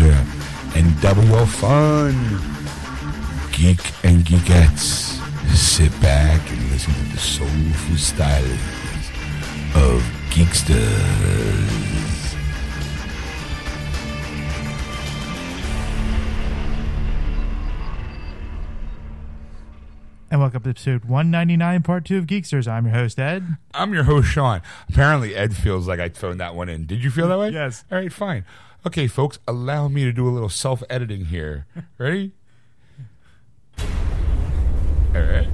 pleasure and double your fun. Geek and geekettes, sit back and listen to the soulful stylings of Geeksters. And welcome to episode 199, part two of Geeksters. I'm your host, Ed. I'm your host, Sean. Apparently, Ed feels like I phoned that one in. Did you feel that way? Yes. All right, fine. Okay, folks, allow me to do a little self editing here. Ready? All right.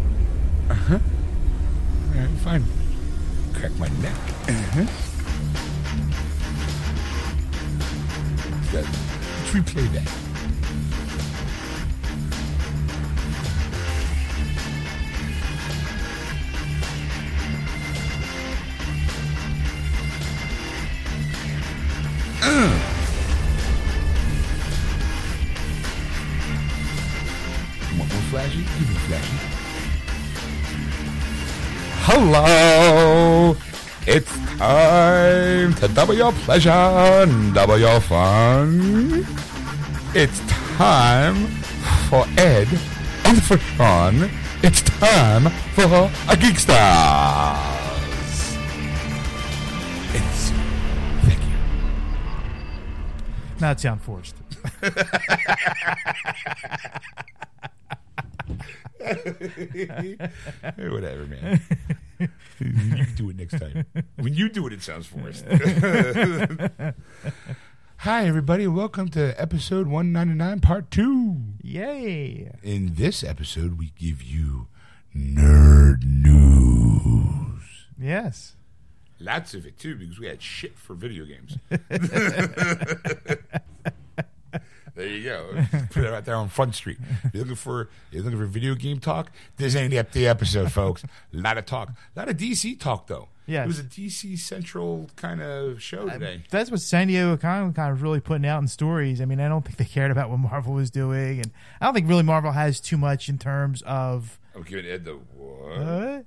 Uh huh. All right, fine. Crack my neck. Uh huh. Let's replay that. You flashy? Give me flashy. Hello! It's time to double your pleasure and double your fun. It's time for Ed and for Sean. It's time for a Geeksters. It's thank you. Not sound forced. Hey, whatever, man. you do it next time. When you do it, it sounds forced. Hi, everybody. Welcome to episode 199, part two. Yay. In this episode, we give you nerd news. Yes. Lots of it, too, because we had shit for video games. There you go. Put it right there on Front Street. If you're looking for you're looking for video game talk, this ain't the- episode, folks. A lot of talk. A lot of DC talk though. Yeah, It was a DC central kind of show today. That's what San Diego Comic Con was really putting out in stories. I mean, I don't think they cared about what Marvel was doing. And I don't think really Marvel has too much in terms of. I'm giving Ed the what? Uh,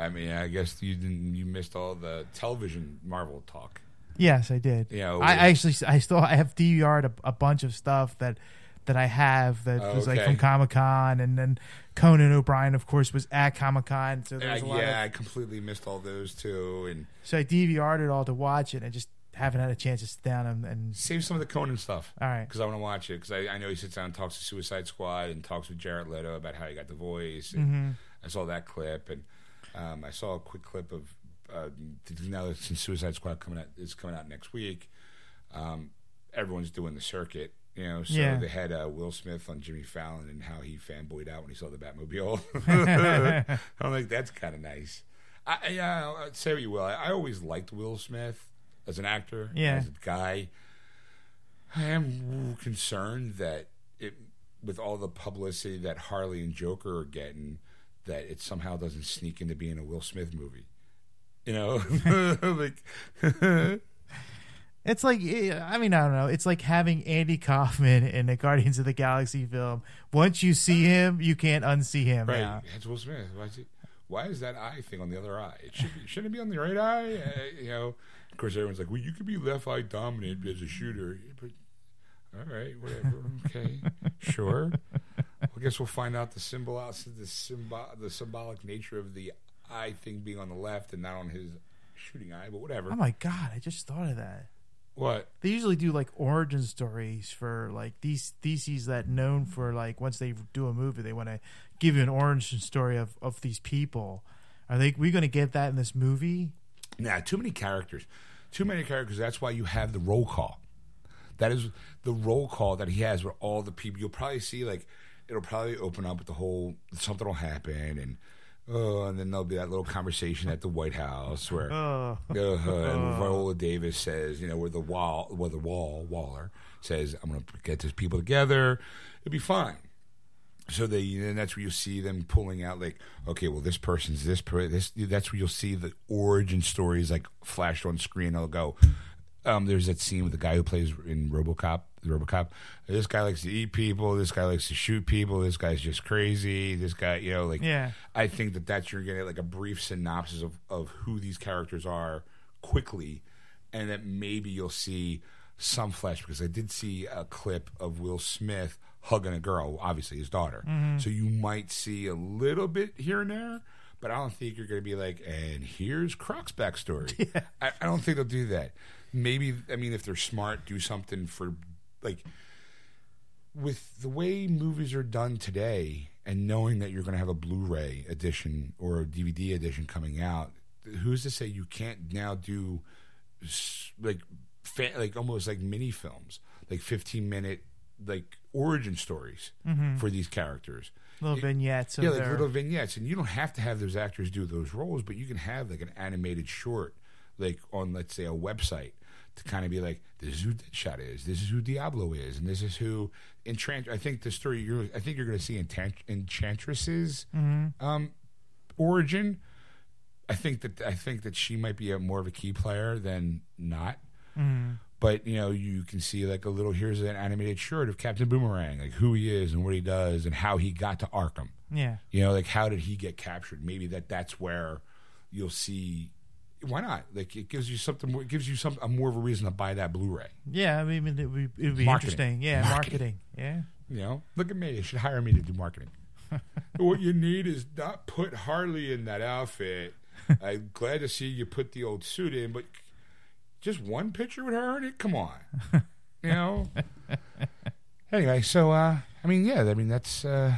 I mean, I guess you didn't you missed all the television Marvel talk. Yes, I did. Yeah, I, I actually, I still, I have DVR'd a, a bunch of stuff that that I have that Oh, was like okay. from Comic Con, and then Conan O'Brien, of course, was at Comic Con. So Uh, a lot yeah, of I completely missed all those too, and So I DVR'd it all to watch it. I just haven't had a chance to sit down and, and save some of the Conan stuff. all right. because I want to watch it because I, I know he sits down and talks to Suicide Squad and talks with Jared Leto about how he got the voice. And Mm-hmm. I saw that clip and um, I saw a quick clip of uh, now that since Suicide Squad coming out is coming out next week, um, everyone's doing the circuit. You know, so Yeah. they had uh, Will Smith on Jimmy Fallon and how he fanboyed out when he saw the Batmobile. I'm like, that's kind of nice. I, I uh, say what you will. I, I always liked Will Smith as an actor, Yeah. as a guy. I am concerned that it, with all the publicity that Harley and Joker are getting, that it somehow doesn't sneak into being a Will Smith movie. You know, like It's like eh, I mean I don't know. It's like having Andy Kaufman in a Guardians of the Galaxy film. Once you see him, you can't unsee him. right, now. Will Smith. Why is, it, why is that eye thing on the other eye? It should be, shouldn't it be on the right eye? Uh, you know, of course, everyone's like, "Well, you could be left eye dominant as a shooter." But, all right, whatever. Okay, sure. I guess we'll find out the symbol, the symbol, the symbolic nature of the eye think being on the left and not on his shooting eye. But whatever. Oh my god! I just thought of that. What? They usually do like origin stories for like these DC's that known for like once they do a movie, they want to give you an origin story of of these people. Are they we going to get that in this movie? Nah, too many characters. Too many characters. That's why you have the roll call. That is the roll call that he has where all the people you'll probably see like it'll probably open up with the whole something will happen and oh and then there'll be that little conversation at the White House where Oh, uh, and Viola Davis says, you know, where the wall where the wall Waller says, I'm gonna get these people together, it'll be fine. So they, and that's where you see them pulling out, like, okay, well, this person's this, per- this. That's where you'll see the origin stories, like flashed on screen. They'll go. Um, there's that scene with the guy who plays in RoboCop. RoboCop. This guy likes to eat people. This guy likes to shoot people. This guy's just crazy. This guy, you know, like. Yeah. I think that that's you're getting like a brief synopsis of of who these characters are quickly, and that maybe you'll see some flesh because I did see a clip of Will Smith hugging a girl, obviously his daughter. So you might see a little bit here and there, but I don't think you're going to be like, and here's Croc's backstory. I, I don't think they'll do that. Maybe I mean if they're smart, do something for like with the way movies are done today and knowing that you're going to have a Blu-ray edition or a DVD edition coming out, who's to say you can't now do like fa- like almost like mini films, like 15 minute like origin stories mm-hmm. for these characters. little vignettes Yeah, like their little vignettes, and you don't have to have those actors do those roles, but you can have like an animated short, like on let's say a website, to kind of be like, this is who Deadshot is, this is who Diablo is, and this is who Enchant. I think the story you're, I think you're going to see Enchant- Enchantress's um, origin. I think that I think that she might be a more of a key player than not. But you know, you can see like a little. Here's an animated short of Captain Boomerang, like who he is and what he does and how he got to Arkham. yeah. You know, like how did he get captured? Maybe that that's where you'll see. Why not? Like it gives you something. more- It gives you some a more of a reason to buy that Blu-ray. Yeah, I mean, it would be, it would be interesting. Yeah, Marketing. marketing. Yeah. You know, look at me. You should hire me to do marketing. what you need is not put Harley in that outfit. I'm glad to see you put the old suit in, but just one picture with her in it. Come on, you know. anyway, so uh, I mean, yeah, I mean that's uh,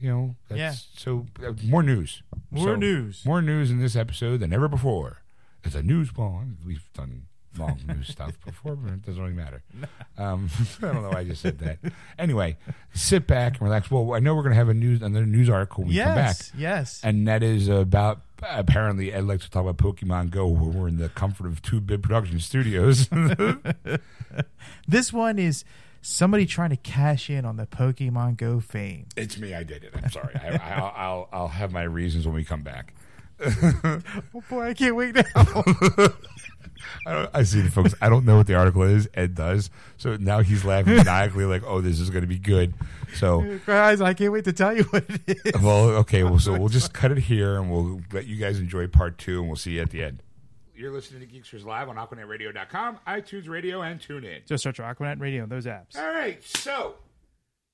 you know, that's, Yeah. So uh, more news, More So, news. more news in this episode than ever before. It's a news ball. We've done long news stuff before, but it doesn't really matter. Um, I don't know why I just said that. Anyway, sit back and relax. Well, I know we're going to have a news another news article when we come back, Yes. Yes. and that is about apparently Ed likes to talk about Pokemon Go, where we're in the comfort of two bit production studios. This one is somebody trying to cash in on the Pokemon Go fame. it's me. I did it. I'm sorry. I, I, I'll, have my reasons when we come back. Oh boy, I can't wait now. I, don't, I see the folks. I don't know what the article is. Ed does. So now he's laughing maniacally, like, "Oh, this is going to be good." So, Guys, I can't wait to tell you what it is. well, okay. Well, so we'll just cut it here, and we'll let you guys enjoy part two, and we'll see you at the end. You're listening to Geeksters Live on AquanetRadio.com, iTunes Radio, and TuneIn. Just search for Aquanet Radio, those apps. All right, so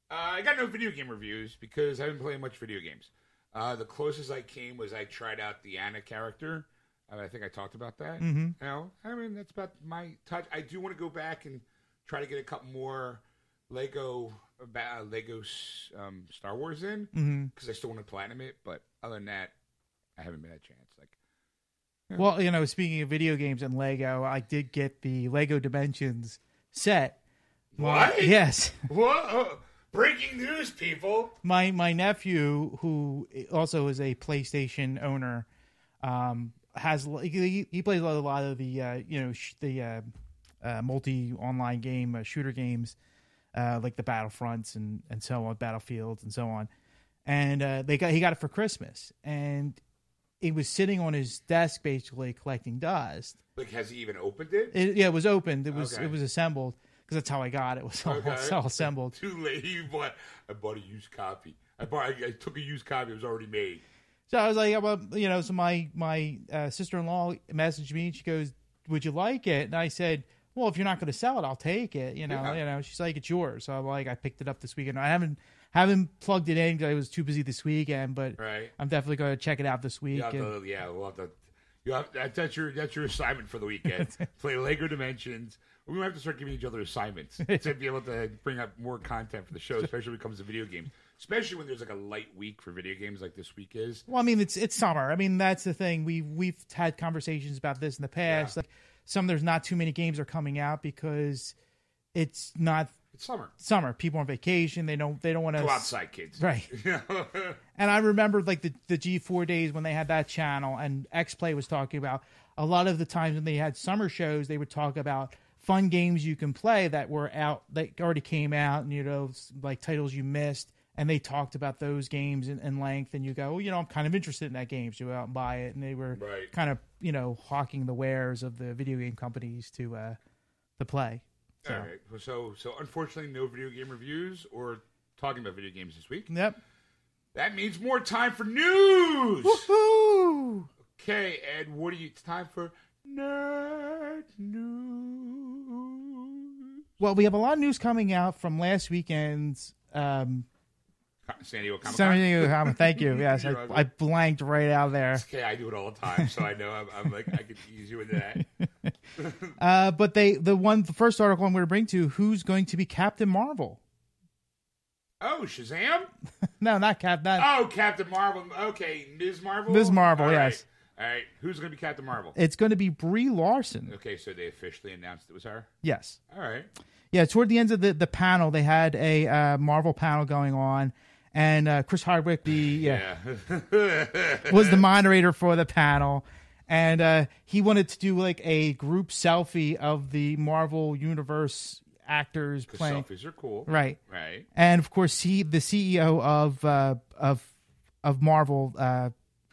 uh, I got no video game reviews because I haven't played much video games. Uh, the closest I came was I tried out the Anna character. Uh, I think I talked about that. Mm-hmm. You know, I mean that's about my touch. I do want to go back and try to get a couple more Lego uh, Lego um, Star Wars in because I still want to platinum it. But other than that, I haven't made a chance. Like, Well, you know, speaking of video games and Lego, I did get the Lego Dimensions set. What? Yes. whoa! Breaking news, people! my my nephew who also is a PlayStation owner um has he, he plays a lot of the uh, you know sh- the uh, uh, multi online game uh, shooter games uh, like the Battlefronts and and so on Battlefields and so on and uh, they got he got it for Christmas and it was sitting on his desk basically collecting dust Like, has he even opened it? it, yeah it was opened it was Okay. it was assembled because that's how I got it, it was all, Okay. it's all assembled Too late. You bought. I bought a used copy. I bought. I, I took a used copy. It was already made. So I was like, well, you know, so my my uh, sister in law messaged me and she goes, "Would you like it?" And I said, "Well, if you're not going to sell it, I'll take it." You know, Yeah. you know. She's like, "It's yours." So I'm like, I picked it up this weekend. I haven't haven't plugged it in because I was too busy this weekend, but Right. I'm definitely going to check it out this week. And- to, yeah, we'll have to. You have, that, that's your that's your assignment for the weekend. Play Lego Dimensions. We're gonna have to start giving each other assignments to be able to bring up more content for the show, especially when it comes to video games. Especially when there's like a light week for video games, like this week is. Well, I mean, it's it's summer. I mean, that's the thing. We we've had conversations about this in the past. Yeah. Like some there's not too many games are coming out because it's not It's summer. summer. People on vacation. They don't they don't want to Go outside, kids. Right. and I remember like the, the G4 days when they had that channel and X Play was talking about a lot of the times when they had summer shows, they would talk about fun games you can play that were out, that already came out, and you know, like titles you missed. And they talked about those games in, in length, and you go, well, you know, I'm kind of interested in that game, so you go out and buy it. And they were Right. kind of, you know, hawking the wares of the video game companies to uh, to play. So, All right. So so unfortunately, no video game reviews or talking about video games this week. yep. That means more time for news. Woo! Okay, Ed, what are you? It's time for Nerd news. Well, we have a lot of news coming out from last weekend's um, San Diego Comic San Con. Diego Comic. Thank you. Yes, I. I blanked right out there. Okay, I do it all the time, so I know I'm, I'm like I could ease you into that. Uh, but they the one the first article I'm going to bring to who's going to be Captain Marvel. Oh, Shazam! No, not Cap. Not Oh, Captain Marvel. Okay, Ms. Marvel. Ms. Marvel, All right. yes. All right, who's going to be Captain Marvel? it's going to be Brie Larson. Okay, so they officially announced it was her. Yes. All right. Yeah, toward the end of the, the panel, they had a uh, Marvel panel going on, and uh, Chris Hardwick, the yeah, Yeah. was the moderator for the panel, and uh, he wanted to do like a group selfie of the Marvel Universe actors playing. selfies are cool. Right, Right. and of course, he the CEO of uh, of of Marvel, uh,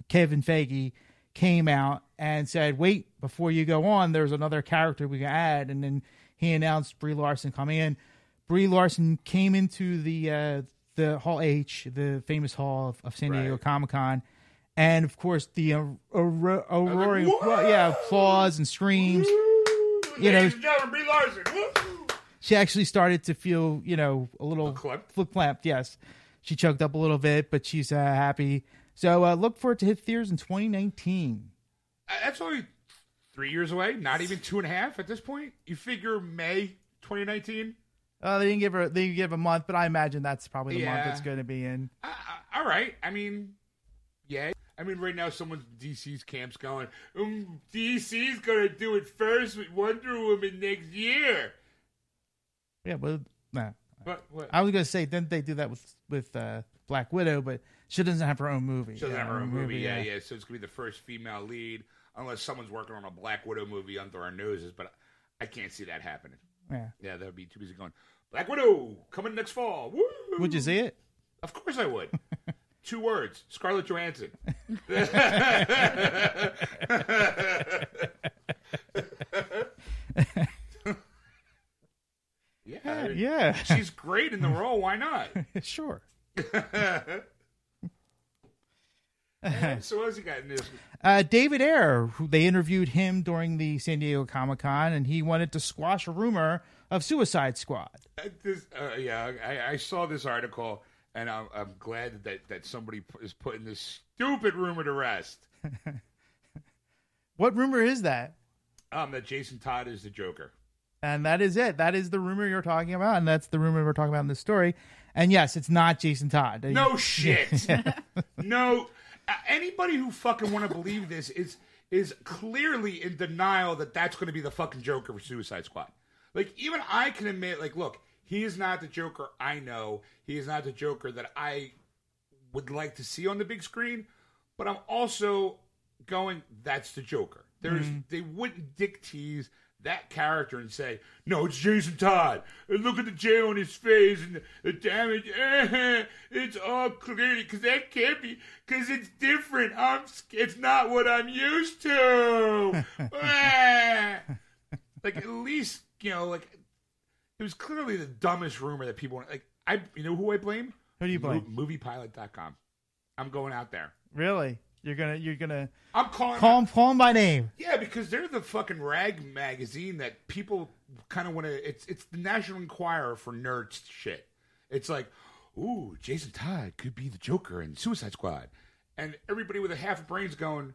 Kevin Feige, came out and said, "Wait, before you go on, there's another character we can add." And then he announced Brie Larson coming in. Brie Larson came into the uh, the Hall H, the famous hall of, of San Diego Right. Comic Con. And of course, the uh, a, a, roaring, "Whoa!" appla- yeah, applause and screams. Woo! You know- Ladies and gentlemen, Brie Larson. Woo! she actually started to feel, you know, a little Verklempt? verklempt, Yes, she choked up a little bit, but she's uh, happy. So uh, look for it to hit theaters in 2019. Uh, That's only three years away. Not even two and a half at this point. You figure May 2019. Uh, they didn't give her they give a month, but I imagine that's probably the month Yeah. it's going to be in. Uh, all right. I mean, yeah. I mean, right now, someone's DC's camp's going. Um, DC's gonna do it first with Wonder Woman next year. Yeah, but nah. But what? I was going to say didn't they do that with with uh, Black Widow? But she doesn't have her own movie. She doesn't Yeah, have her own movie. Yeah, yeah. So it's gonna be the first female lead, unless someone's working on a Black Widow movie under our noses. But I can't see that happening. Yeah. Yeah, that would be too busy going. Black Widow coming next fall. Woo! Would you see it? Of course I would. Two words: Scarlett Johansson. yeah, Yeah, she's great in the role. Why not? sure. so what else you got in this? Uh, David Ayer, who they interviewed him during the San Diego Comic Con, and he wanted to squash a rumor of Suicide Squad. Uh, this uh, yeah, I, I saw this article, and I'm, I'm glad that that somebody is putting this stupid rumor to rest. What rumor is that? Um, that Jason Todd is the Joker. And that is it. That is the rumor you're talking about, and that's the rumor we're talking about in this story. And yes, it's not Jason Todd. No shit. no. Anybody who fucking want to believe this is is clearly in denial that that's going to be the fucking Joker for Suicide Squad. Like even I can admit, like, look, he is not the Joker I know. He is not the Joker that I would like to see on the big screen. But I'm also going, that's the Joker. There's mm-hmm. they wouldn't dick tease that character and say, no, it's Jason Todd. And look at the J on his face and the, damage. Eh, it's all clearly because that can't be because it's different. I'm it's not what I'm used to. Eh. like at least you know, like it was clearly the dumbest rumor that people like. I you know who I blame? Who do you blame? Mo- moviepilot.com. I'm going out there. Really? You're gonna you're gonna I'm calling. call him call him by name. Yeah, because they're the fucking rag magazine that people kind of want to. It's it's the National Enquirer for nerds shit. It's like, ooh, Jason Todd could be the Joker in Suicide Squad, and everybody with a half a brain's going,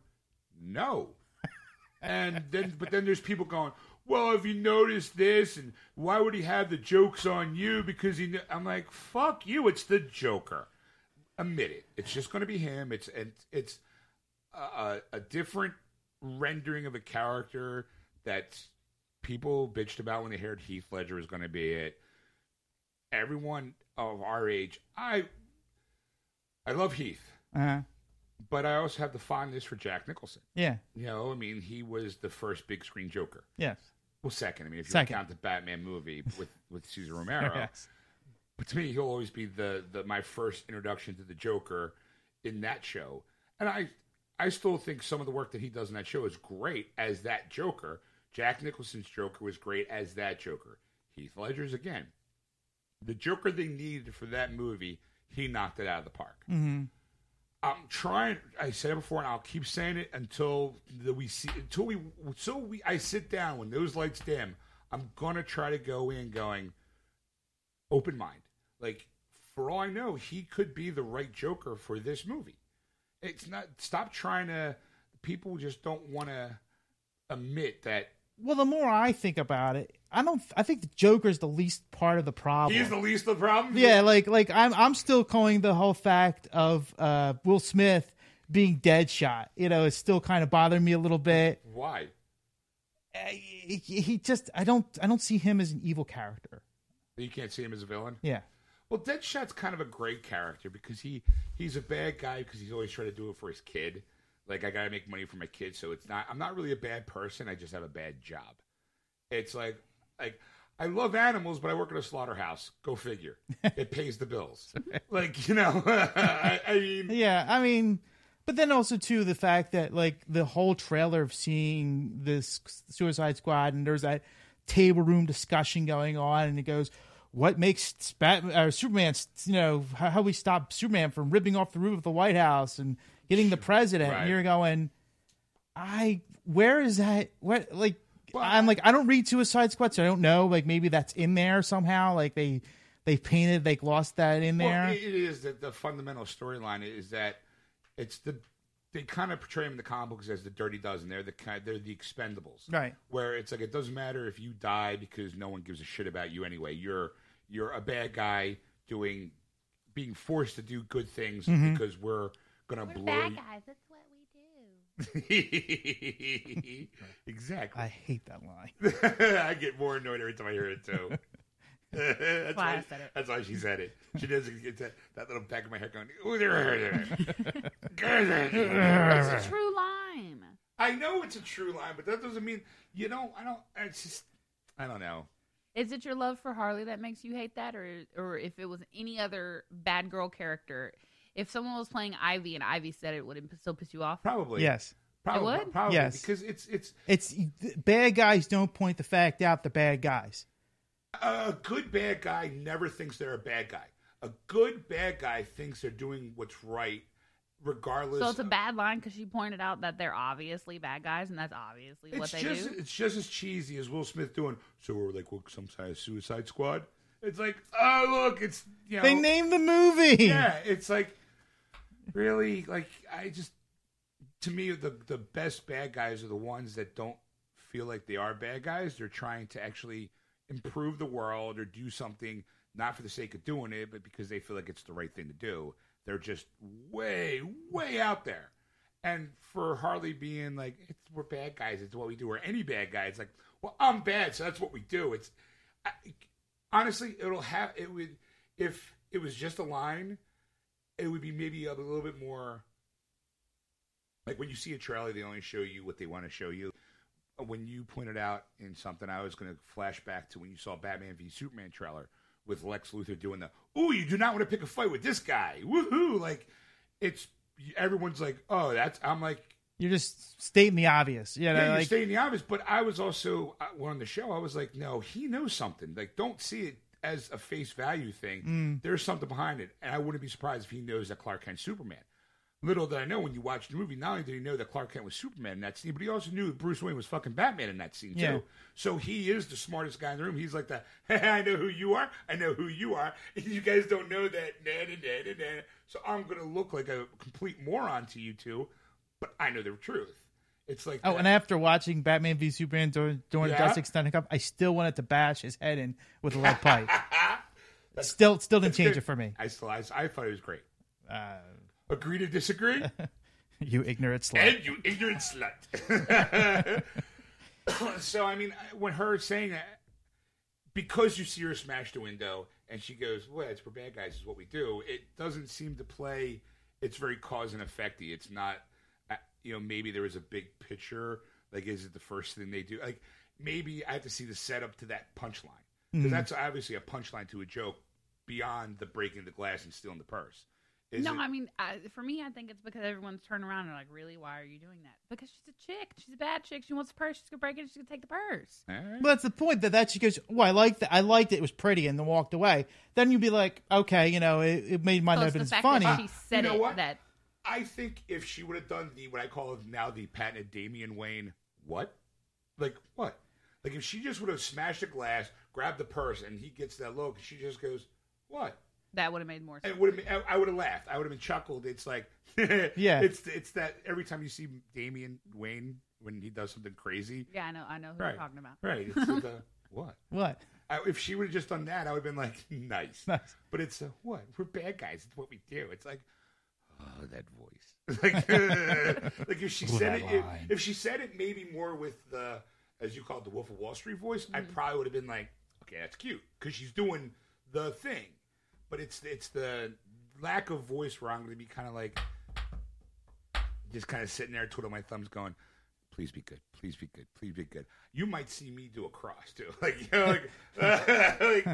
no. and then, but then there's people going, well, have you noticed this, and why would he have the jokes on you? Because he, kn-" I'm like, fuck you, it's the Joker. Admit it. It's just going to be him. It's and it's a, a different rendering of a character that people bitched about when they heard Heath Ledger was going to be it. Everyone of our age, I I love Heath, Uh-huh. but I also have the fondness for Jack Nicholson. Yeah. You know, I mean, he was the first big screen Joker. Yes. Well, second. I mean, if you Second. count the Batman movie with with Cesar Romero, Yes. but to me, he'll always be the, the my first introduction to the Joker in that show. And I I still think some of the work that he does in that show is great as that Joker. Jack Nicholson's Joker was great as that Joker. Heath Ledger's again. The Joker they needed for that movie, he knocked it out of the park. Mm-hmm. I'm trying. I said it before, and I'll keep saying it until that we see until we so we. I sit down when those lights dim. I'm gonna try to go in going open mind. Like for all I know, he could be the right Joker for this movie. It's not. Stop trying to. People just don't want to admit that Well, the more I think about it, I don't. I think the Joker's the least part of the problem. he's the least of the problem. yeah, like like I'm I'm still calling the whole fact of uh, Will Smith being Deadshot. You know, it's still kind of bothering me a little bit. Why? Uh, He, he just I don't I don't see him as an evil character. You can't see him as a villain. Yeah. Well, Deadshot's kind of a great character because he he's a bad guy because he's always trying to do it for his kid. Like I gotta make money for my kid, so it's not. I'm not really a bad person. I just have a bad job. It's like like I love animals, but I work at a slaughterhouse. Go figure. it pays the bills. like you know, I, I mean, Yeah, I mean, but then also too the fact that like the whole trailer of seeing this Suicide Squad and there's that table room discussion going on, and it goes, "What makes Bat- or uh, Superman? You know, how, how we stop Superman from ripping off the roof of the White House and getting the president?" Right. And you're going, "I where is that? What like?" Well, I'm like I don't read Suicide Squad, so I don't know. Like maybe that's in there somehow. Like they they painted like lost that in there. Well, it it is that the fundamental storyline is that it's the they kind of portray him in the comic books as the Dirty Dozen. They're the kind, they're the Expendables, Right. Where it's like it doesn't matter if you die because no one gives a shit about you anyway. You're you're a bad guy doing being forced to do good things Mm-hmm. because we're gonna We're blow. bad you- guys. That's what we do. exactly. I hate that line. I get more annoyed every time I hear it too. that's why I said it. That's why she said it. She doesn't get that, that little back of my head going. "Ooh, there." there. It's a true lime. I know it's a true line, but that doesn't mean you know. I don't. It's just. I don't know. Is it your love for Harley that makes you hate that, or or if it was any other bad girl character? If someone was playing Ivy and Ivy said it, would it still piss you off? Probably. Yes. Probably. would? Probably. Yes. Because it's it's It's bad guys don't point the fact out the bad guys. a good bad guy never thinks they're a bad guy. A good bad guy thinks they're doing what's right, regardless. So it's a bad line because she pointed out that they're obviously bad guys, and that's obviously what It's they just do. it's just as cheesy as Will Smith doing. So we're like, what, some kind of Suicide Squad. It's like, oh look, it's you know, They named the movie. yeah, it's like really like I just to me the the best bad guys are the ones that don't feel like they are bad guys. They're trying to actually improve the world or do something not for the sake of doing it, but because they feel like it's the right thing to do. They're just way way out there. And for Harley being like, we're bad guys, it's what we do. Or any bad guy, it's like, well, I'm bad, so that's what we do. It's I, honestly, it'll have it would if it was just a line, it would be maybe a little bit more like when you see a trailer, they only show you what they want to show you. When you pointed out in something, I was going to flash back to when you saw Batman v Superman trailer with Lex Luthor doing the "Ooh, you do not want to pick a fight with this guy." Woohoo! Like it's everyone's like, "Oh, that's." I'm like, You're just stating the obvious. You know, yeah, you're stating the obvious. But I was also uh, on the show. I was like, no, he knows something. Like, don't see it as a face value thing. Mm. There's something behind it, and I wouldn't be surprised if he knows that Clark Kent's Superman. Little did I know when you watched the movie, not only did he know that Clark Kent was Superman in that scene, but he also knew that Bruce Wayne was fucking Batman in that scene too. Yeah. So he is the smartest guy in the room. He's like the, I know who you are. I know who you are. And you guys don't know that. Nah, nah, nah. So I'm gonna look like a complete moron to you two, but I know the truth. It's like oh, that. and after watching Batman v Superman during, during Yeah? the Justice Extended Cup, I still wanted to bash his head in with a lead pipe. still, still didn't change it for me. I still, I, I thought it was great. Uh, Agree to disagree? you ignorant slut. and you ignorant slut. so, I mean, when her saying that, because you see her smash the window and she goes, well, it's for bad guys, is what we do, it doesn't seem to play, it's very cause and effecty. It's not, uh, you know, maybe there was a big picture. Like, is it the first thing they do? Like, maybe I have to see the setup to that punchline. Because that's obviously a punchline to a joke beyond the breaking the glass and stealing the purse. Is no, it- I mean, I, for me, I think it's because everyone's turned around and like, really, why are you doing that? Because she's a chick. She's a bad chick. She wants the purse. She's gonna break it. She's gonna take the purse. All right. But that's the point that that she goes, Well, I liked it. I liked it. It was pretty, and then walked away. Then you'd be like, okay, you know, it, it made my So not it's have the been as funny. that she said You know it what? that I think if she would have done the what I call now the patented Damian Wayne, what? Like what? Like if she just would have smashed a glass, grabbed the purse, and he gets that look, she just goes, "What?" That would have made more sense. It would have. I would have laughed. I would have been chuckled. It's like, Yeah. It's it's that every time you see Damian Wayne when he does something crazy, Yeah, I know. I know who right? you're talking about. Right. It's like a, what? What? I, if she would have just done that, I would have been like, nice. Nice. But it's a, what? We're bad guys. It's what we do. It's like, oh, that voice. like, like if she Ooh, said it, if, if she said it maybe more with the, as you call it, the Wolf of Wall Street voice, I mm-hmm. probably would have been like, okay, that's cute because she's doing the thing. But it's it's the lack of voice where I'm going to be kind of like, just kind of sitting there twiddling my thumbs, going. Please be good. Please be good. Please be good. You might see me do a cross too, like you know, like, like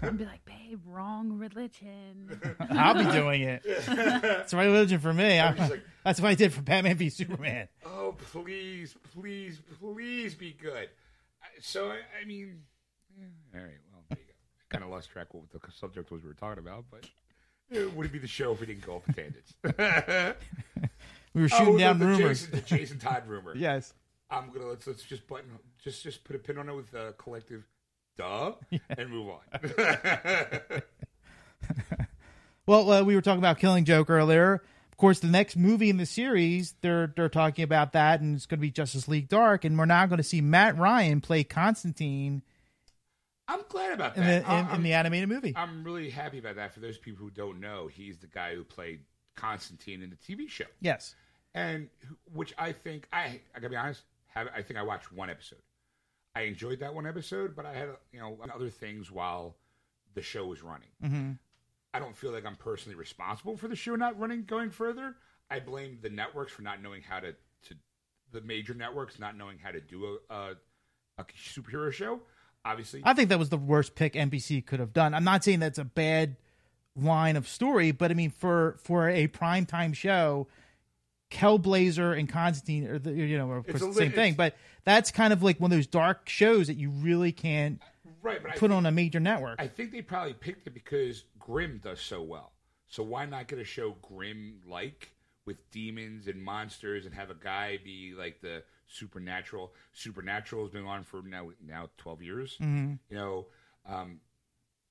And be like, babe, wrong religion. I'll be doing it. It's my religion for me. I- just like- that's what I did for Batman v Superman. Oh, please, please, please be good. So, I, I mean, yeah, all right, well, there you go. I kind of lost track of what the subject was we were talking about, but it wouldn't be the show if we didn't go off tangents. We were shooting oh, down the, the rumors. Jason, the Jason Todd rumor. Yes. I'm gonna let's let's just button just just put a pin on it with a collective duh and move on. Well, uh, we were talking about Killing Joke earlier. Of course, the next movie in the series, they're they're talking about that, and it's going to be Justice League Dark, and we're now going to see Matt Ryan play Constantine I'm glad about in that. the in, in the animated movie. I'm really happy about that. For those people who don't know, he's the guy who played Constantine in the TV show. yes. and which I think I I gotta be honest, have I think I watched one episode. I enjoyed that one episode, but I had you know other things while the show was running. hmm I don't feel like I'm personally responsible for the show not running going further. I blame the networks for not knowing how to to the major networks not knowing how to do a a, a superhero show. Obviously, I think that was the worst pick NBC could have done. I'm not saying that's a bad line of story, but I mean for for a primetime show, Hellblazer and Constantine are the, you know of course the li- same thing, but that's kind of like one of those dark shows that you really can't right, put on a major network. I think they probably picked it because Grimm does so well. So why not get a show Grimm like with demons and monsters and have a guy be like the supernatural? Supernatural has been on for now now twelve years. Mhm. You know, um,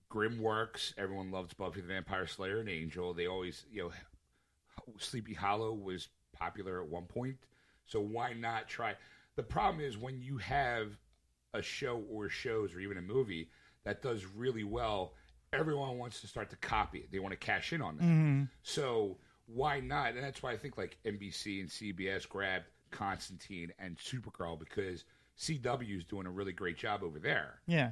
Grimm works. Everyone loves Buffy the Vampire Slayer and Angel. They always you know Sleepy Hollow was popular at one point. So why not try? The problem is when you have a show or shows or even a movie that does really well, everyone wants to start to copy it. They want to cash in on that. Mhm. So why not? And that's why I think like NBC and CBS grabbed Constantine and Supergirl because CW is doing a really great job over there. Yeah.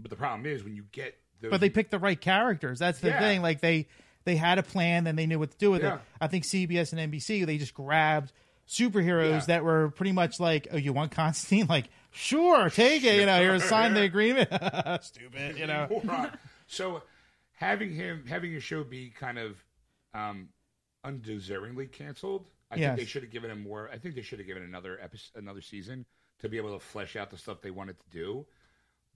But the problem is when you get those, But they picked the right characters. That's the Yeah. thing. Like they they had a plan and they knew what to do with Yeah. it. I think CBS and NBC they just grabbed superheroes Yeah. that were pretty much like, oh, you want Constantine? Like, sure, take it. You know, here's sign the agreement. Stupid. You know. So having him having your show be kind of um, undeservingly canceled, I Yes. think they should have given him more. I think they should have given another episode, another season to be able to flesh out the stuff they wanted to do.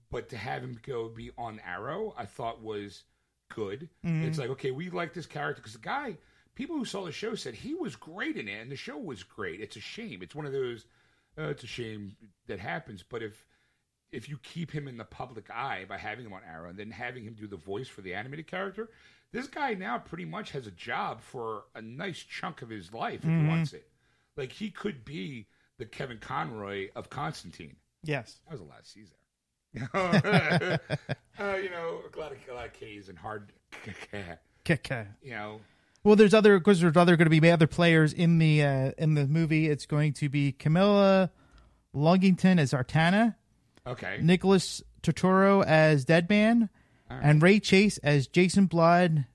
But to have him go be on Arrow, I thought was good. Mm-hmm. It's like okay, we like this character because the guy. People who saw the show said he was great in it, and the show was great. It's a shame. It's one of those. Uh, it's a shame that happens, but if if you keep him in the public eye by having him on Arrow and then having him do the voice for the animated character, this guy now pretty much has a job for a nice chunk of his life if he wants it. Like he could be the Kevin Conroy of Constantine. Yes. That was a lot of C's there. uh, you know, a lot of, a lot of K's and hard, you know. Well, there's other because there's other going to be other players in the uh, in the movie. It's going to be Camilla Luddington as Artana, Okay. Nicholas Turturro as Deadman, and Ray Chase as Jason Blood,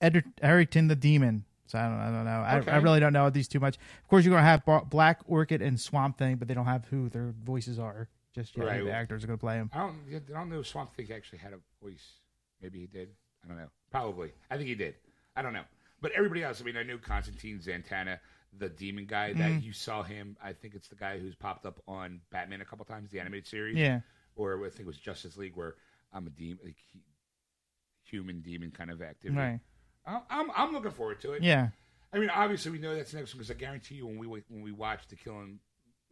Ed- Etrigan the Demon. So I don't, I don't know. I, Okay. I really don't know these too much. Of course, you're going to have Black Orchid and Swamp Thing, but they don't have who their voices are. Just. Right. the actors are going to play them. I don't. I don't know. if Swamp Thing actually had a voice. Maybe he did. I don't know. Probably. I think he did. I don't know. But everybody else. I mean, I knew Constantine Zatanna, the demon guy. Mm-hmm. That you saw him. I think it's the guy who's popped up on Batman a couple times, the animated series. Yeah. Or I think it was Justice League, where I'm a demon, like, human demon kind of activity. Right. I'm I'm, I'm looking forward to it. Yeah. I mean, obviously we know that's next because I guarantee you when we when we watch the Killing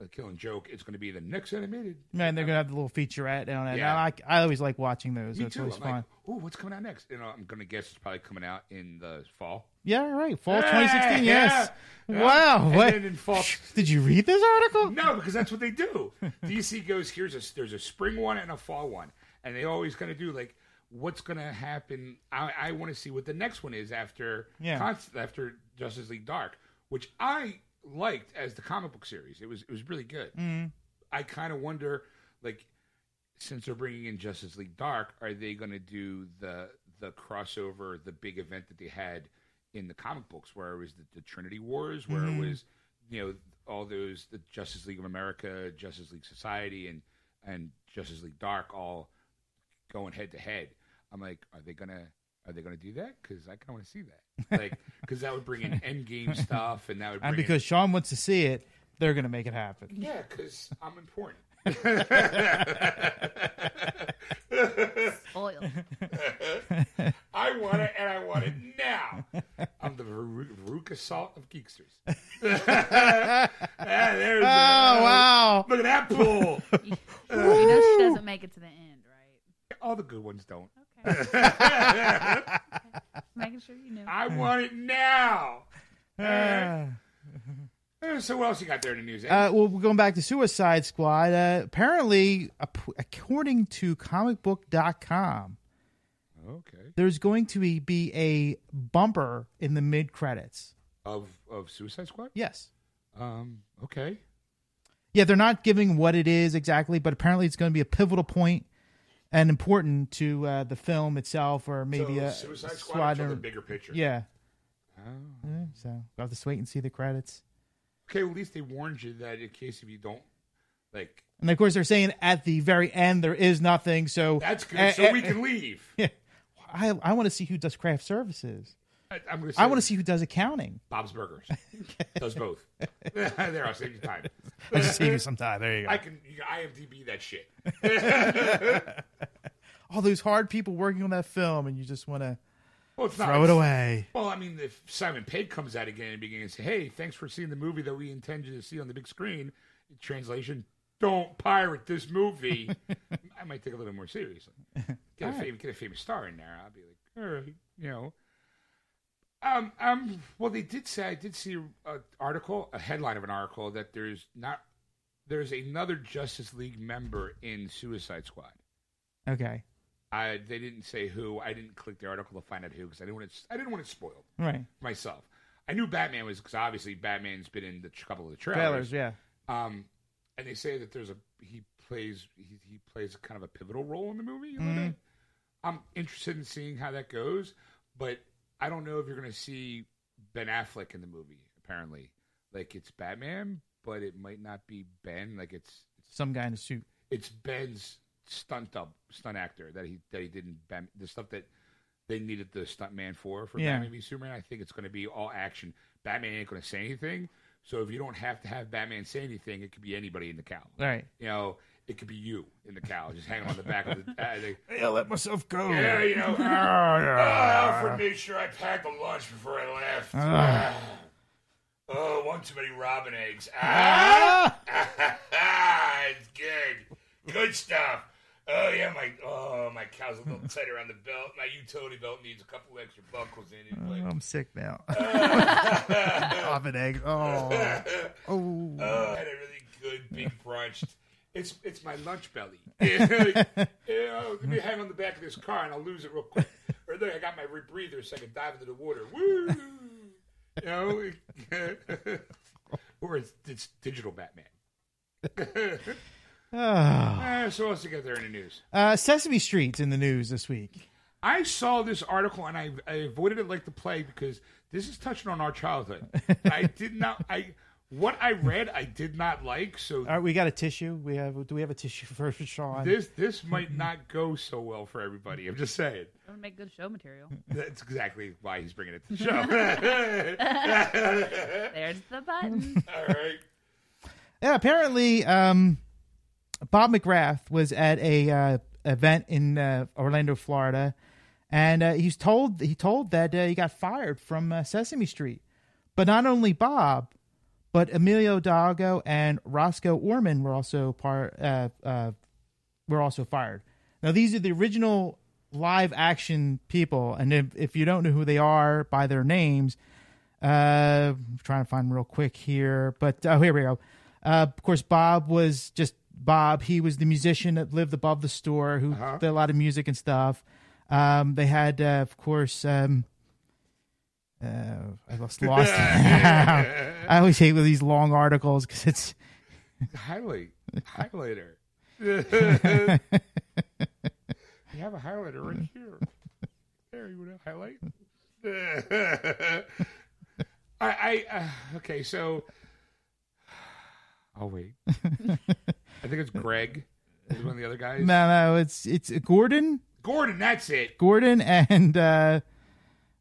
the Killing Joke, it's going to be the next animated. Man, they're gonna have the little featurette on it. Yeah. I. I always like watching those. Me It's too. always I'm fun. like, oh, what's coming out next? You know, I'm going to guess it's probably coming out in the fall. yeah, right. Fall Hey, 2016. Yes. yeah. Wow. And What? in fall, Did you read this article? No, because that's what they do. DC goes here's a there's a spring one and a fall one, and they always kind of do like what's going to happen. I, I want to see what the next one is after Yeah. Const- after Justice League Dark, which I liked as the comic book series. It was it was really good. Mm. I kind of wonder like since they're bringing in Justice League Dark, are they going to do the the crossover, the big event that they had in the comic books, where it was the, the Trinity Wars, where Mm-hmm. it was you know all those the Justice League of America, Justice League Society, and and Justice League Dark all going head to head. I'm like, are they gonna are they gonna do that? Because I kind of want to see that, like, because that would bring in end game stuff, and that would bring And in- because Sean wants to see it, they're gonna make it happen. yeah, because I'm important. Oil. I want it, and I want it now. I'm the Ver- Veruca Salt of Geeksters. ah, there's Oh a- wow! Look at that pool. you know she doesn't make it to the end, right? All the good ones don't. Okay. Making sure you know. I want it now. Uh, Uh, So what else you got there in the news? eh? uh, well, we're going back to Suicide Squad. Uh, apparently, ap- according to comicbook.com, okay. there's going to be, be a bumper in the mid credits. Of of Suicide Squad. Yes. Um. Okay. Yeah, they're not giving what it is exactly, but apparently it's going to be a pivotal point and important to uh, the film itself, or maybe so a Suicide Squad. squad or or- the bigger picture. yeah. Oh. Yeah, So we'll have to wait and see the credits. Okay. Well, at least they warned you that in case if you don't like, And of course, they're saying at the very end there is nothing. So that's good. Eh, so eh, we eh, can leave. Yeah. I I want to see who does craft services. I, going to. I want to see who does accounting. Bob's Burgers. Does both. there, I'll save you time. I just see you some time. There you go. I can IMDb that shit. All those hard people working on that film, and you just want to Well, it's not. throw it away. Well, I mean, if Simon Pegg comes out again and begins say, "Hey, thanks for seeing the movie that we intend you to see on the big screen," translation: Don't pirate this movie. I might take a little more seriously. Get a, famous, get a famous star in there. I'll be like, all right, you know. Um, um. Well, they did say I did see an article, a headline of an article that there's not there's another Justice League member in Suicide Squad. Okay, I they didn't say who. I didn't click the article to find out who because I didn't want it. I didn't want it spoiled right. myself. I knew Batman was because obviously Batman's been in the couple of the Trailers, yeah. Um, and they say that there's a he plays he, he plays kind of a pivotal role in the movie. Little. I'm interested in seeing how that goes, but I don't know if you're going to see Ben Affleck in the movie. Apparently, like it's Batman, but it might not be Ben. Like it's Some guy in a suit. it's Ben's stunt up stunt actor that he that he did in Batman, the stuff that they needed the stunt man for for Yeah. Batman v Superman. I think it's going to be all action. Batman ain't going to say anything, so if you don't have to have Batman say anything, it could be anybody in the cow. Right. You know, it could be you in the cowl, just hanging on the back of the. Uh, the Yeah, let myself go. yeah, you know. oh, Alfred made sure I packed the lunch before I left. Ah. Oh, one too many robin eggs. Ah, it's good. Good stuff. Oh yeah, my oh my cow's a little tight around the belt. My utility belt needs a couple extra buckles in it. Like, I'm sick now. Oven egg. Oh. Oh. Oh, I had a really good big brunch. It's it's my lunch belly. you know, let me hang on the back of this car and I'll lose it real quick. Or there, I got my rebreather so I can dive into the water. Woo! You know, or it's, it's digital Batman. Ah. Uh, so what else you got there in the news? Uh, Sesame Street's in the news this week. I saw this article and I, I avoided it like the plague because this is touching on our childhood. I did not. I what I read I did not like. So All right, we got a tissue. We have. Do we have a tissue for Sean? this this might not go so well for everybody. I'm just saying. Don't make good show material. That's exactly why he's bringing it to the show. There's the button. All right. Yeah, apparently, um, Bob McGrath was at a uh, event in uh, Orlando, Florida, and uh, he's told he told that uh, he got fired from uh, Sesame Street. But not only Bob, but Emilio Delgado and Roscoe Orman were also part uh, uh, were also fired. Now these are the original live action people, and if, if you don't know who they are by their names, uh, I'm trying to find them real quick here. But oh, here we go. Uh, of course, Bob was just Bob. He was the musician that lived above the store who Uh-huh. did a lot of music and stuff. Um, they had, uh, of course, um, uh, I lost lost. I always hate with these long articles because it's Highlight. Highlighter. you have a highlighter right here. There, you want to highlight? I, I uh, okay, so I'll wait. I think it's Greg. Is one of the other guys. no, no, it's it's Gordon, Gordon, that's it. Gordon, and uh,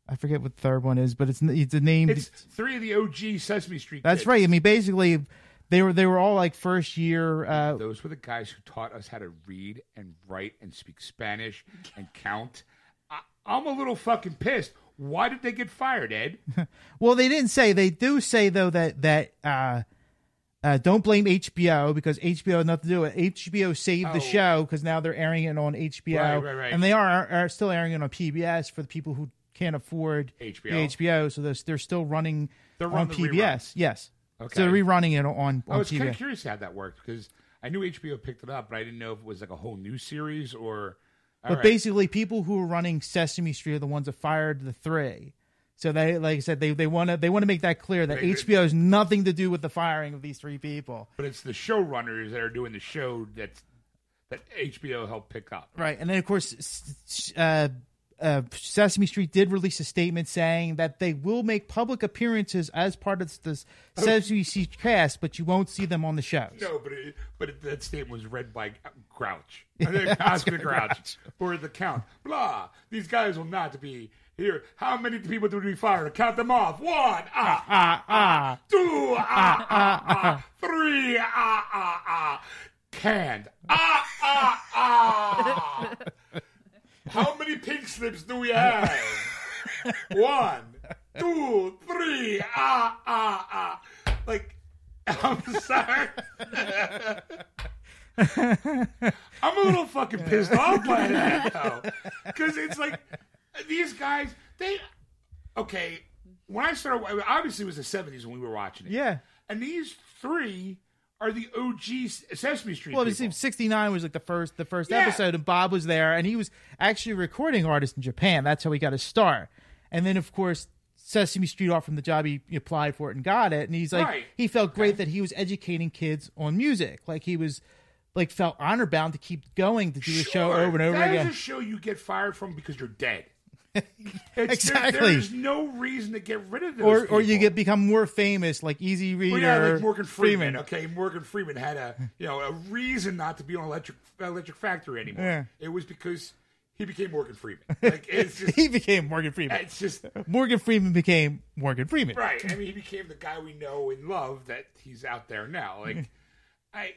I forget what the third one is, but it's it's a name. It's three of the OG Sesame Street. That's kids. right. I mean, basically, they were they were all like first year. Uh, Those were the guys who taught us how to read and write and speak Spanish and count. I, I'm a little fucking pissed. Why did they get fired, Ed? well, they didn't say. They do say though that that uh, uh, don't blame HBO because HBO had nothing to do with it. HBO saved Oh. the show because now they're airing it on HBO, Right, right, right. and they are are still airing it on PBS for the people who can't afford HBO. HBO. So they're, they're still running They're on the PBS. reruns. Yes. Okay. So they're rerunning it on I was kind of curious how that worked because I knew HBO picked it up, but I didn't know if it was like a whole new series or. But right. basically, people who are running Sesame Street are the ones that fired the three. So they, like I said, they they want to they want to make that clear that They- HBO has nothing to do with the firing of these three people. but it's the showrunners that are doing the show that's that HBO helped pick up. Right, and then of course, uh, uh, Sesame Street did release a statement saying that they will make public appearances as part of the Sesame Street cast, but you won't see them on the shows. No, but it, but it, that statement was read by Grouch, Oscar Grouch, or the Count. Blah. These guys will not be here. How many people do we fire? Count them off. One, ah, ah, ah. Two, ah, ah, ah. Three, ah, ah, ah. Canned. Ah, ah, ah. How many pink slips do we have? One, two, three, ah, ah, ah. Like, I'm sorry. I'm a little fucking pissed off by that, though. Because it's like, these guys, they, okay, when I started, obviously it was the 70s when we were watching it. Yeah. And these three are the OG Sesame Street Well, it seems sixty nine was like the first the first Yeah. episode, and Bob was there, and he was actually a recording artist in Japan. That's how he got his start. And then, of course, Sesame Street off from the job. He, applied for it and got it. And he's like, Right. he felt great that he was educating kids on music. Like he was, like, felt honor bound to keep going to do the show over and over that again. is a show you get fired from because you're dead. It's- there- Exactly. there's no reason to get rid of those or or you get become more famous, like Easy Reader, Well, yeah, like Morgan Freeman. Okay, Morgan Freeman had a you know a reason not to be on Electric Electric Factory anymore. Yeah. It was because he became Morgan Freeman. Like it's just he became Morgan Freeman. it's just Morgan Freeman became Morgan Freeman. right. I mean, he became the guy we know and love that he's out there now. Like mm-hmm. I,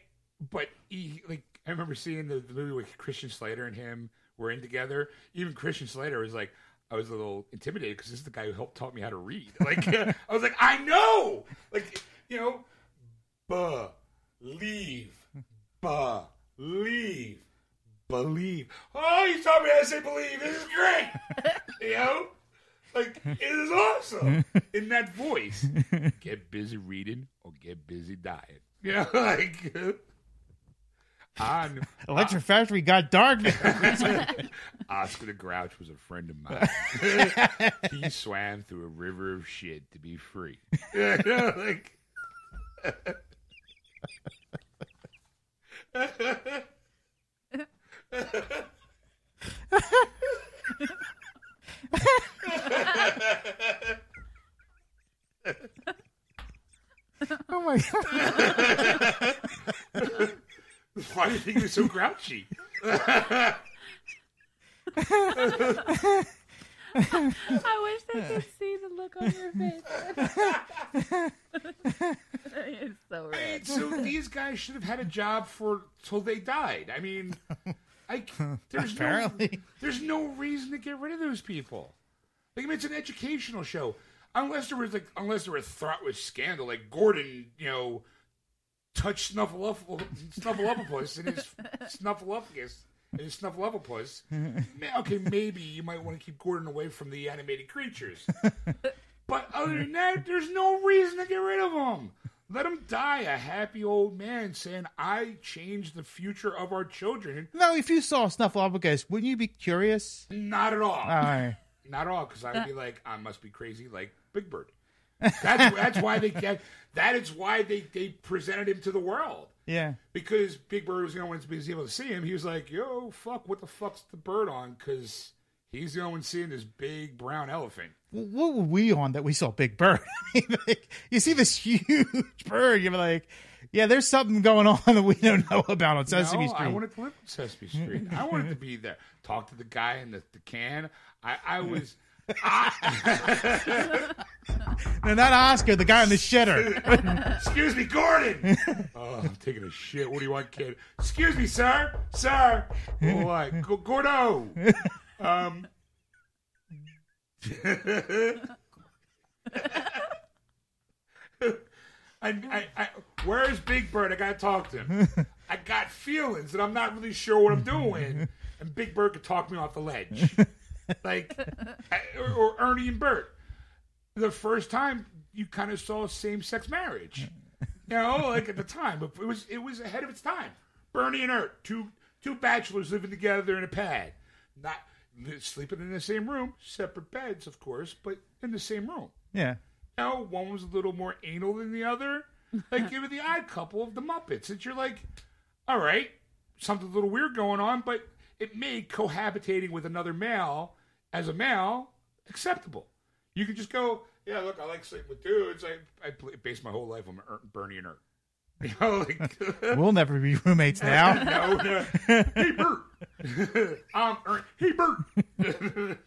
but he like I remember seeing the, the movie with Christian Slater and him were in together. Even Christian Slater was like. I was a little intimidated because this is the guy who helped taught me how to read. Like I was like, I know, like you know, believe, believe, believe. Oh, you taught me how to say believe. This is great. you know, like it is awesome in that voice. Get busy reading or get busy dying. You know, like on Electric Factory got dark. Oscar the Grouch was a friend of mine. he swam through a river of shit to be free. Like. oh my god! Why do you think he was so grouchy? I wish they could see the look on your face. it's so red. so these guys should have had a job for till they died. I mean, I there's no there's no reason to get rid of those people. Like I mean, it's an educational show. Unless there was like unless there was thought with scandal, like Gordon, you know, touched Snuffleupagus, Snuffleupagus in his Snuffleupagus in his Snuffleupagus. Okay, maybe you might want to keep Gordon away from the animated creatures. But other than that, there's no reason to get rid of him. Let him die a happy old man saying, I changed the future of our children. Now, if you saw Snuffleupagus, wouldn't you be curious? Not at all. All right. Not at all, because I would be uh. like, I must be crazy like Big Bird. That's, that's why they get, that is why they, they presented him to the world. Yeah. Because Big Bird was the only one to be able to see him. He was like, yo, fuck, what the fuck's the bird on? Because he's the only one seeing this big brown elephant. Well, What were we on that we saw Big Bird? I mean, like, you see this huge bird, you're like, yeah, there's something going on that we don't know about on Sesame no, Street. I wanted to live on Sesame Street. I wanted to be there. Talk to the guy in the, the can. I, I was. No, not Oscar, the guy in the shitter. Excuse me, Gordon. Oh, I'm taking a shit. What do you want, kid? Excuse me, sir. Sir. What? G- Gordo. Um. I, I, I, where's Big Bird? I gotta talk to him. I got feelings and I'm not really sure what I'm doing. And Big Bird could talk me off the ledge, like or, or Ernie and Bert. The first time you kind of saw same-sex marriage, you know, like at the time, but it was it was ahead of its time. Bernie and Ert, two two bachelors living together in a pad, not sleeping in the same room, separate beds, of course, but in the same room. yeah. No, one was a little more anal than the other. Like give it the odd couple of the Muppets. And you're like, all right, something a little weird going on, but it made cohabitating with another male as a male acceptable. You could just go, yeah, look, I like sleeping with dudes. I, I base my whole life on Er- Bernie and Ert. You know, like, We'll never be roommates now. no, no. Hey, Bert. I'm Ert. Hey, Bert.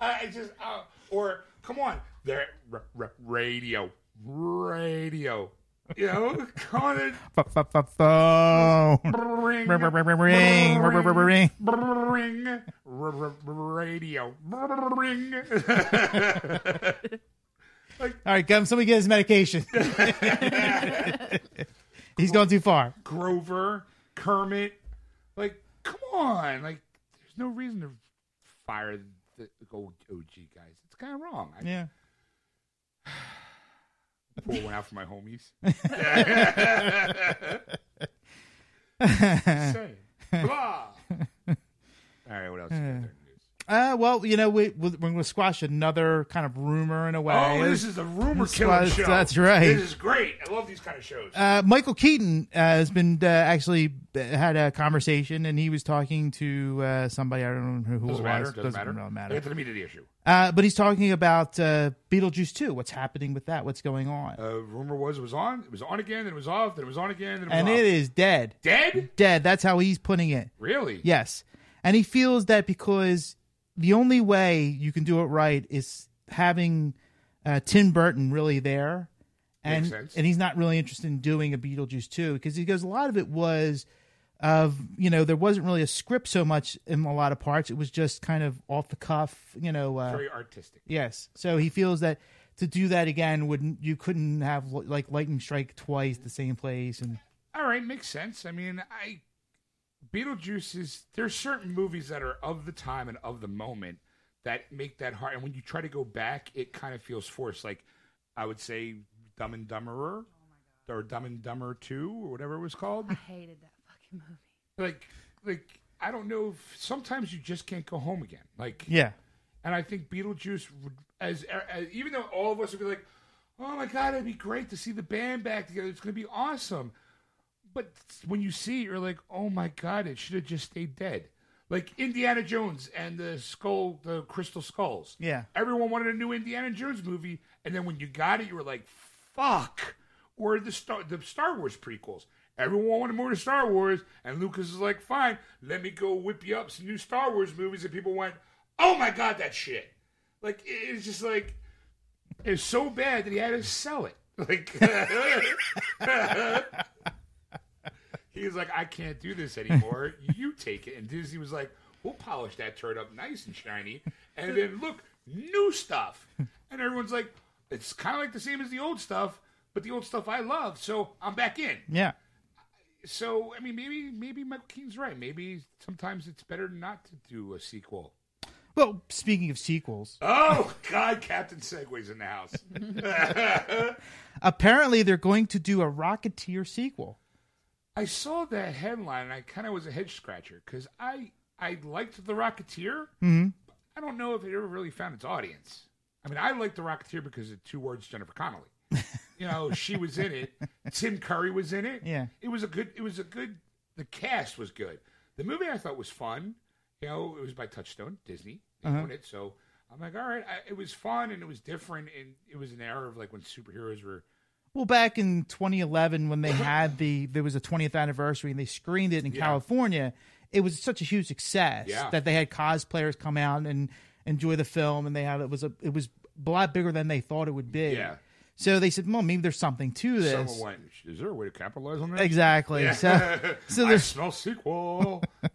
I just, uh, or come on, there, r- r- radio, radio. You know, on, Phone. ring, Ring, ring, ring, radio, ring. All right, come. Somebody get his medication. He's gone too far. Grover, Kermit, like, come on, like, there's no reason to fire the old OG guys. It's kind of wrong. I, Yeah. Pour one out for my homies. Blah. All right, what else? You got there in the news? Uh, well, you know, we, we're going to squash another kind of rumor in a way. Oh, this is a rumor killing show. that's right. This is great. I love these kind of shows. uh, Michael Keaton uh, has been uh, actually uh, had a conversation, and he was talking to uh, somebody. I don't know who doesn't it matter. was. Doesn't, matter. really matter. Get to the issue. Uh, but he's talking about uh, Beetlejuice 2. What's happening with that? What's going on? Uh, rumor was it was on. It was on again. Then it was off. Then it was on again. Then it was and off. it is dead. dead. Dead. That's how he's putting it. Really? Yes. And he feels that because the only way you can do it right is having uh, Tim Burton really there. And, Makes sense. and he's not really interested in doing a Beetlejuice 2 because he goes, a lot of it was of, you know, there wasn't really a script so much in a lot of parts. It was just kind of off the cuff, you know. Uh, Very artistic. yes. So he feels that to do that again, wouldn't you couldn't have like lightning strike twice the same place and All right, makes sense. I mean, I Beetlejuice is there's certain movies that are of the time and of the moment that make that hard. And when you try to go back, it kind of feels forced. Like I would say, Dumb and Dumberer, oh or Dumb and Dumber Two, or whatever it was called. I hated that fucking movie. like, like I don't know. If, sometimes you just can't go home again. Like, yeah. and I think Beetlejuice, would, as, er, as even though all of us would be like, "Oh my god, it'd be great to see the band back together. It's going to be awesome," but when you see it, you're like, "Oh my god, it should have just stayed dead." Like Indiana Jones and the skull, the Crystal Skulls. Yeah. everyone wanted a new Indiana Jones movie, and then when you got it, you were like, "Fuck!" Or the Star the Star Wars prequels. Everyone wanted more to Star Wars, and Lucas is like, "Fine, let me go whip you up some new Star Wars movies." And people went, "Oh my god, that shit!" Like it's just like it's so bad that he had to sell it. Like he was like, I can't do this anymore. you take it. And Disney was like, we'll polish that turd up nice and shiny. And then look, new stuff. And everyone's like, it's kind of like the same as the old stuff, but the old stuff I love. So I'm back in. Yeah. So I mean, maybe maybe Michael Keaton's right. Maybe sometimes it's better not to do a sequel. Well, speaking of sequels, Oh God, Captain Segway's in the house. apparently they're going to do a Rocketeer sequel. I saw that headline and I kind of was a head scratcher because I I liked the Rocketeer. Mm-hmm. I don't know if it ever really found its audience. I mean, I liked the Rocketeer because of two words, Jennifer Connelly. you know, she was in it. Tim Curry was in it. Yeah. it was a good. It was a good. The cast was good. The movie I thought was fun. You know, it was by Touchstone Disney. They own it, so I'm like, all right. I, it was fun and it was different, and it was an era of like when superheroes were. Well, back in 2011, when they had the there was a 20th anniversary and they screened it in Yeah. California, it was such a huge success Yeah. that they had cosplayers come out and enjoy the film, and they had it was a it was a lot bigger than they thought it would be. Yeah. So they said, "Well, maybe there's something to this." Someone went. Is there a way to capitalize on that? Exactly. So, so there's smell sequel.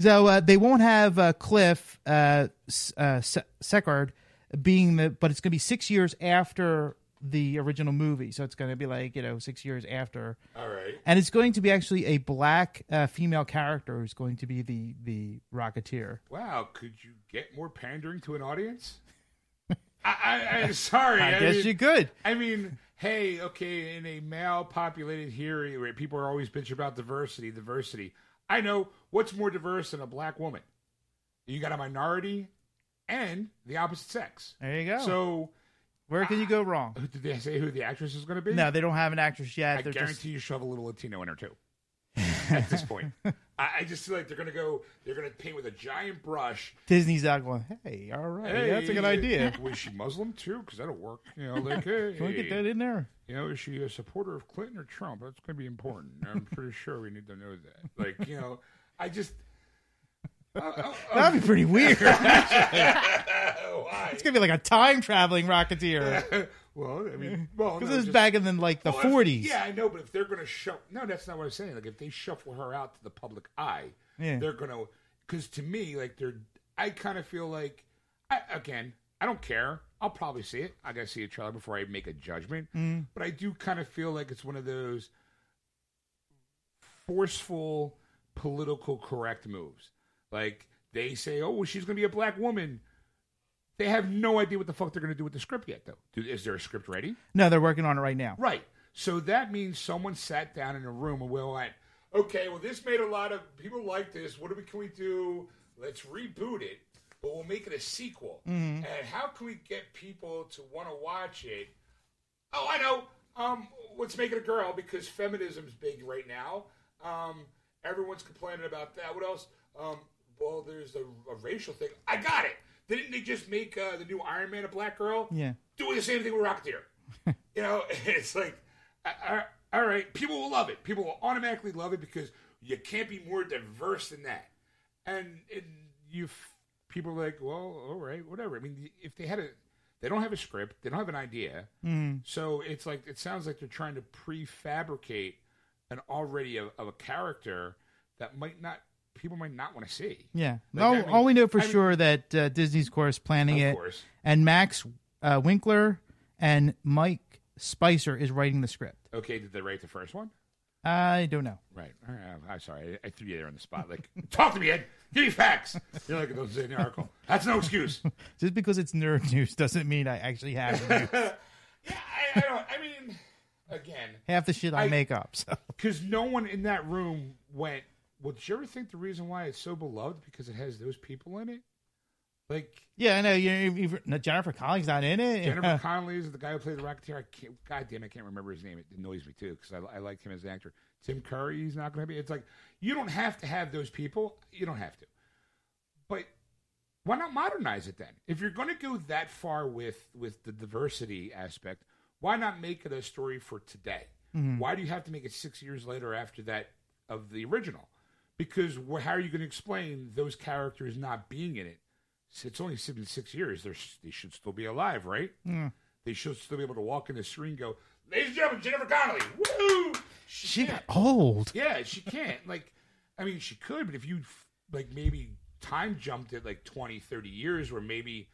So uh, they won't have uh, Cliff uh, uh, Se- Secord being the, but it's going to be six years after the original movie. So it's going to be like you know six years after, All right. and it's going to be actually a black uh, female character who's going to be the the Rocketeer. Wow, could you get more pandering to an audience? I, I, I sorry. I, I, guess mean, you could. I mean, hey, okay, in a male-populated here, where people are always bitching about diversity, diversity. I know what's more diverse than a black woman. You got a minority and the opposite sex. There you go. So, Where can you go wrong? did they say who the actress is going to be? No, they don't have an actress yet. I They're guarantee just you shove a little Latino in her too. At this point, I, I just feel like they're gonna go. They're gonna paint with a giant brush. Disney's out going. Hey, all right, that's a good idea. Was she Muslim too? Because that'll work. You know, like hey, Can we get that in there? you know, is she a supporter of Clinton or Trump? That's gonna be important. I'm pretty sure we need to know that. Like, you know, I just. Uh, uh, That'd be pretty weird. it's gonna be like a time traveling Rocketeer well, I mean, well, because no, this is just- back in the, like the Well, forties. Yeah, I know, but if they're going to show, no, that's not what I'm saying. Like if they shuffle her out to the public eye, Yeah. they're going to. Because to me, like they're, I kind of feel like, I, again, I don't care. I'll probably see it. I got to see a trailer before I make a judgment. Mm. But I do kind of feel like it's one of those forceful political correct moves. Like they say, oh, well, she's going to be a black woman. They have no idea what the fuck they're going to do with the script yet, though. Do, is there a script ready? No, they're working on it right now. Right. So that means someone sat down in a room and we went, okay, well, this made a lot of people like this. What do we can we do? Let's reboot it, but we'll make it a sequel. And how can we get people to want to watch it? Oh, I know. Um, let's make it a girl because feminism's big right now. Um, everyone's complaining about that. What else? Um, well, there's a, a racial thing. I got it. Didn't they just make uh, the new Iron Man a black girl? Yeah. doing the same thing with Rocketeer. you know, it's like, all right, people will love it. People will automatically love it because you can't be more diverse than that. And, and you, people are like, well, all right, whatever. I mean, if they had a, they don't have a script, they don't have an idea. So it's like it sounds like they're trying to prefabricate an already of, of a character that might not people might not want to see. Yeah. Like, all, I mean- all we know for I mean- sure that uh, Disney's, course, planning Of it, course. and Max uh, Winkler and Mike Spicer is writing the script. Okay, did they write the first one? I don't know. Right. Right. I'm sorry. I, I threw you there on the spot. Like, talk to me, Ed. Give me facts. You're like, it doesn't say in the article. That's no excuse. Just because it's nerd news doesn't mean I actually have news. Yeah, I, I don't. I mean, again, half the shit I, I- make up. So because no one in that room went. Well, did you ever think the reason why it's so beloved because it has those people in it? Like yeah, I know. You, Jennifer Connelly's not in it. Jennifer Connelly is the guy who played the Rocketeer. I can't. God damn, I can't remember his name. It annoys me too because I, I like him as an actor. Tim Curry, he's not going to be. It's like you don't have to have those people. You don't have to. But why not modernize it then? If you're going to go that far with with the diversity aspect, why not make it a story for today? Mm-hmm. Why do you have to make it six years later after that of the original? Because wh- how are you going to explain those characters not being in it? It's only been six years. They're, they should still be alive, right? They should still be able to walk in the screen and go, ladies and gentlemen, Jennifer Connelly. Woo! She can't. got old. Yeah, she can't. Like, I mean, she could, but if you like maybe time jumped it like 20, 30 years, where maybe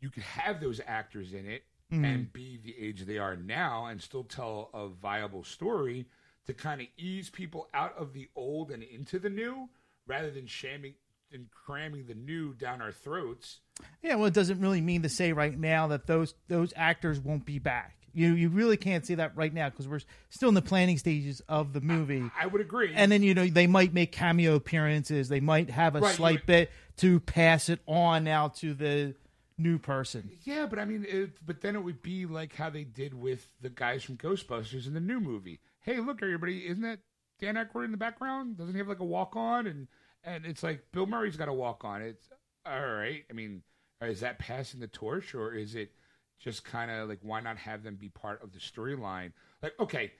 you could have those actors in it mm-hmm. and be the age they are now and still tell a viable story to kind of ease people out of the old and into the new rather than shaming and cramming the new down our throats. Yeah, well, it doesn't really mean to say right now that those those actors won't be back. You you really can't say that right now because we're still in the planning stages of the movie. I would agree. and then you know they might make cameo appearances. They might have a Right, slight bit to pass it on now to the new person. Yeah, but I mean, it, but then it would be like how they did with the guys from Ghostbusters in the new movie. Hey, look, everybody, isn't that Dan Aykroyd in the background? Doesn't he have like a walk on? And and it's like Bill Murray's got a walk on. It's all right. I mean, is that passing the torch, or is it just kind of like why not have them be part of the storyline? Like, okay,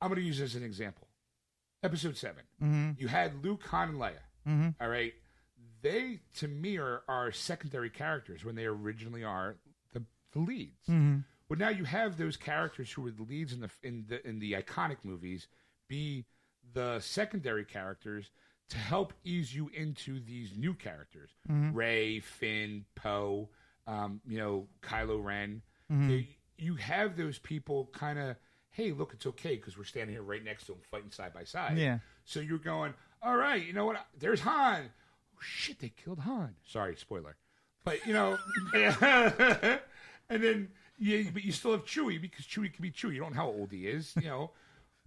I'm going to use this as an example. Episode 7 mm-hmm. you had Luke, Han, and Leia. Mm-hmm. all right, they to me are are secondary characters when they originally are the the leads. Mm-hmm. But now you have those characters who were the leads in the in the in the iconic movies be the secondary characters to help ease you into these new characters: Rey, Finn, Poe, um, you know, Kylo Ren. They- you have those people kind of. Hey, look, it's okay because we're standing here right next to them, fighting side by side. Yeah. So you're going, all right, you know what? There's Han. Oh, shit, they killed Han. Sorry, spoiler. But, you know, and then, yeah, but you still have Chewie because Chewie can be Chewie. You don't know how old he is, you know.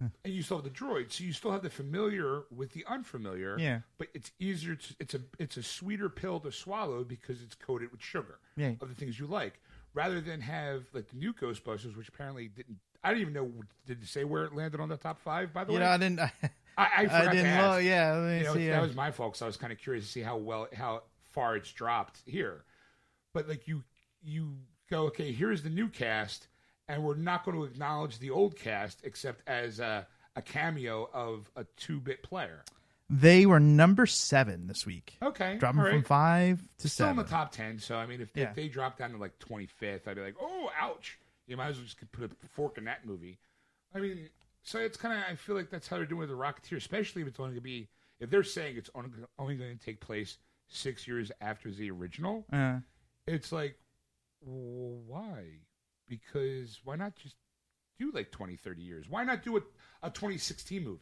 and you still have the droid, so you still have the familiar with the unfamiliar. Yeah. But it's easier to it's a it's a sweeter pill to swallow because it's coated with sugar Yeah. of the things you like, rather than have like the new Ghostbusters, which apparently didn't. I didn't even know. Did it say where it landed on the top five? By the You way, know, I didn't. I, I, I, forgot to didn't. Look, yeah, let me You know, see. that uh, was my fault. So I was kind of curious to see how well how far it's dropped here. But like you you go okay, here's the new cast, and we're not going to acknowledge the old cast except as a, a cameo of a two bit player. they were number seven this week. Okay, Dropping right. from five to Still in the top ten. So I mean, if they, Yeah. if they drop down to like twenty fifth, I'd be like, oh, ouch. You might as well just put a fork in that movie. I mean, so it's kind of I feel like that's how they're doing with the Rocketeer, especially if it's only going to be if they're saying it's only, only going to take place six years after the original. Uh, It's like, well, why? Because why not just do like 20, 30 years? Why not do a, a 2016 movie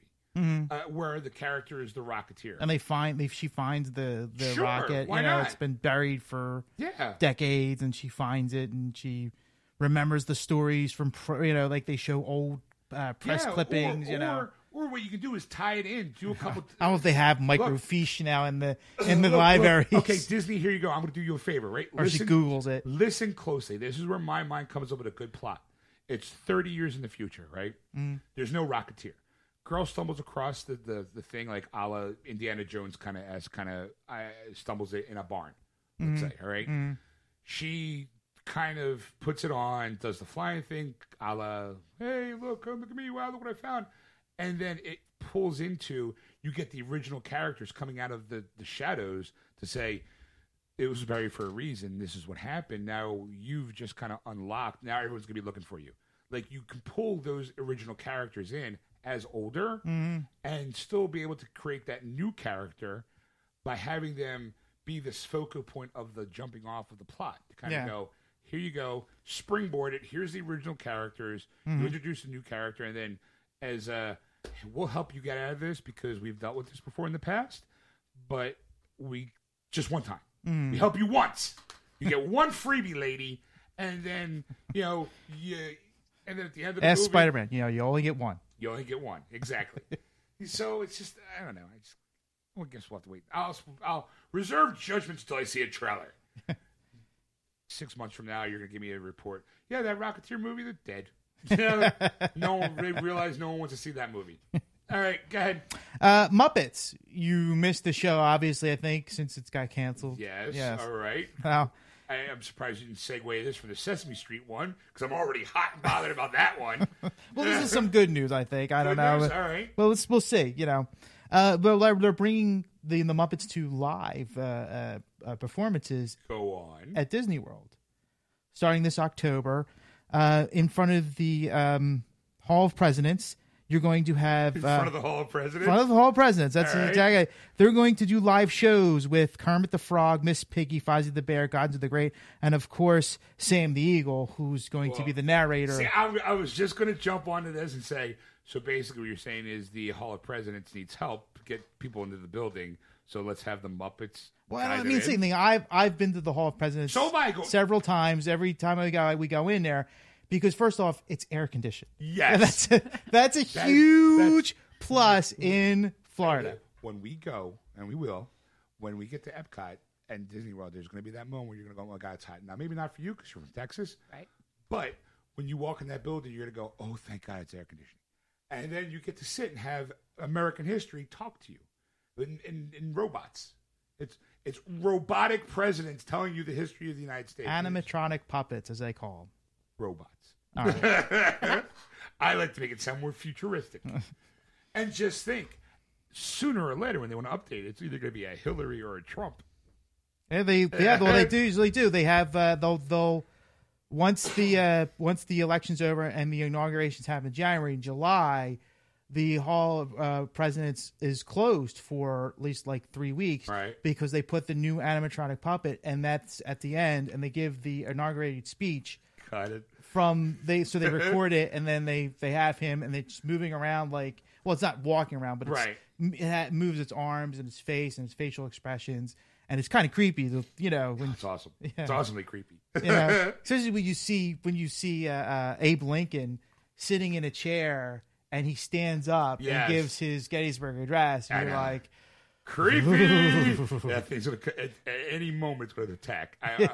uh, where the character is the Rocketeer? and they find they she finds the the Sure, rocket. why you know, not? it's been buried for yeah. decades, and she finds it, and she remembers the stories from you know, like they show old uh, press Yeah, clippings. or, you know, or, what you can do is tie it in, do a couple. I don't know if they have microfiche now in the in the libraries. okay, Disney, here you go. I'm going to do you a favor, right? or she googles it. Listen closely. This is where my mind comes up with a good plot. It's 30 years in the future, right? Mm. There's no Rocketeer. Girl stumbles across the, the, the thing like a la Indiana Jones kind of as kind of uh, stumbles it in a barn, let's Mm-hmm. say, all right? She kind of puts it on, does the flying thing, a la, hey, look, look at me, wow, look what I found. And then it pulls into, you get the original characters coming out of the, the shadows to say, it was buried for a reason. This is what happened. Now you've just kind of unlocked. Now everyone's gonna be looking for you. Like you can pull those original characters in as older and still be able to create that new character by having them be this focal point of the jumping off of the plot. To kind Yeah. of go, here you go, springboard it. Here's the original characters. You introduce a new character, and then as uh, we'll help you get out of this because we've dealt with this before in the past, but we just one time. Mm. We help you once. You get one freebie, lady, and then you know you. And then at the end of the Ask movie, Spider Man. You know, you only get one. you only get one. Exactly. so it's just I don't know. I just well, I guess we'll have to wait. I'll I'll reserve judgments until I see a trailer. Six months from now, you're gonna give me a report. Yeah, that Rocketeer movie, they're dead. No one they realize no one wants to see that movie. All right, go ahead. Uh, Muppets. You missed the show, obviously. I think since it's got canceled. Yes. Yes. All right. Well, I am surprised you didn't segue this from the Sesame Street one because I'm already hot and bothered about that one. well, this is some good news. I think. I don't know. news? All right. Well, let's, we'll see. You know, uh, but they're- they're bringing the the Muppets to live uh, uh, uh, performances Go on. at Disney World, starting this October. Uh, in front of the um, Hall of Presidents. You're going to have In uh, front of the Hall of Presidents. In front of the Hall of Presidents. That's All right. exactly. They're going to do live shows with Kermit the Frog, Miss Piggy, Fozzie the Bear, Gonzo the Great, and of course Sam the Eagle, who's going to be the narrator. See, I, I was just going to jump onto this and say, so basically, what you're saying is the Hall of Presidents needs help to get people into the building. So let's have the Muppets. Well, I mean, same thing. I've I've been to the Hall of Presidents So have I. Go- several times. Every time we go, we go in there because first off, it's air conditioned. Yes. that's a, that's a That- huge plus in Florida. When we go, and we will, when we get to Epcot and Disney World, there's going to be that moment where you're going to go, oh God, it's hot. Now, maybe not for you because you're from Texas, Right. but when you walk in that building, you're going to go, oh, thank God it's air conditioning. And then you get to sit and have American history talk to you in, in, in robots. It's it's robotic presidents telling you the history of the United States. Animatronic puppets, as they call robots. them. All right. I like to make it sound more futuristic. and just think, sooner or later, when they want to update it, it's either going to be a Hillary or a Trump. Yeah, they yeah, well, they do usually do. They have uh, they'll they'll once the uh, once the election's over and the inaugurations happen in January and July, the Hall of uh, Presidents is closed for at least like three weeks, Right. Because they put the new animatronic puppet, and that's at the end, and they give the inaugurated speech Got it. from they so they record it and then they they have him and it's moving around like well it's not walking around but it's, Right. it moves its arms and its face and its facial expressions and it's kind of creepy you know when It's awesome. Yeah. It's awesomely creepy. you know especially when you see when you see uh, uh, Abe Lincoln sitting in a chair and he stands up Yes. and gives his Gettysburg address and I you're know. like creepy. that thing's to, at, at any moment, it's going to attack. I,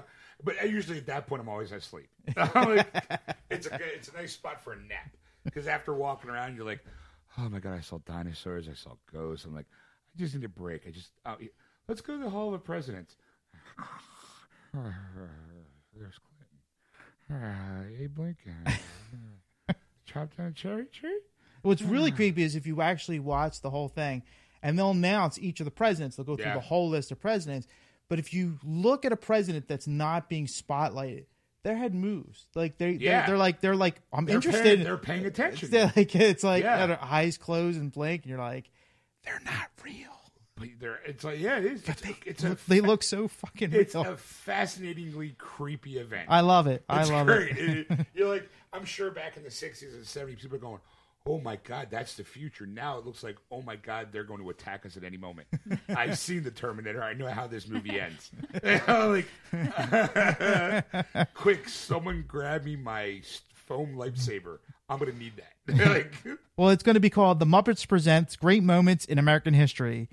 but usually at that point, I'm always asleep. I'm like, it's, a, good- it's a nice spot for a nap. Because after walking around, you're like, oh my God, I saw dinosaurs. I saw ghosts. I'm like, I just need a break. I just, oh, yeah. let's go to the Hall of Presidents. There's Clinton. Uh, Abe Lincoln. Chop down a cherry tree? What's really mm. creepy is if you actually watch the whole thing, and they'll announce each of the presidents. They'll go through Yeah. the whole list of presidents. But if you look at a president that's not being spotlighted, their head moves. Like they, Yeah. they're, they're like they're like I'm They're interested. Paying, they're paying attention. They're like it's like Yeah. their eyes close and blink, and you're like, they're not real. But they're, it's like, yeah, it is. It's, They, it's a look, they look so fucking It's real. a fascinatingly creepy event. I love it. I love great. it. It- You're like, I'm sure back in the 60s and 70s, people are going, oh my God, that's the future. Now it looks like, oh my God, they're going to attack us at any moment. I've seen the Terminator. I know how this movie ends. like, quick, someone grab me my foam lightsaber. I'm going to need that. like, Well, it's going to be called The Muppets Presents Great Moments in American History.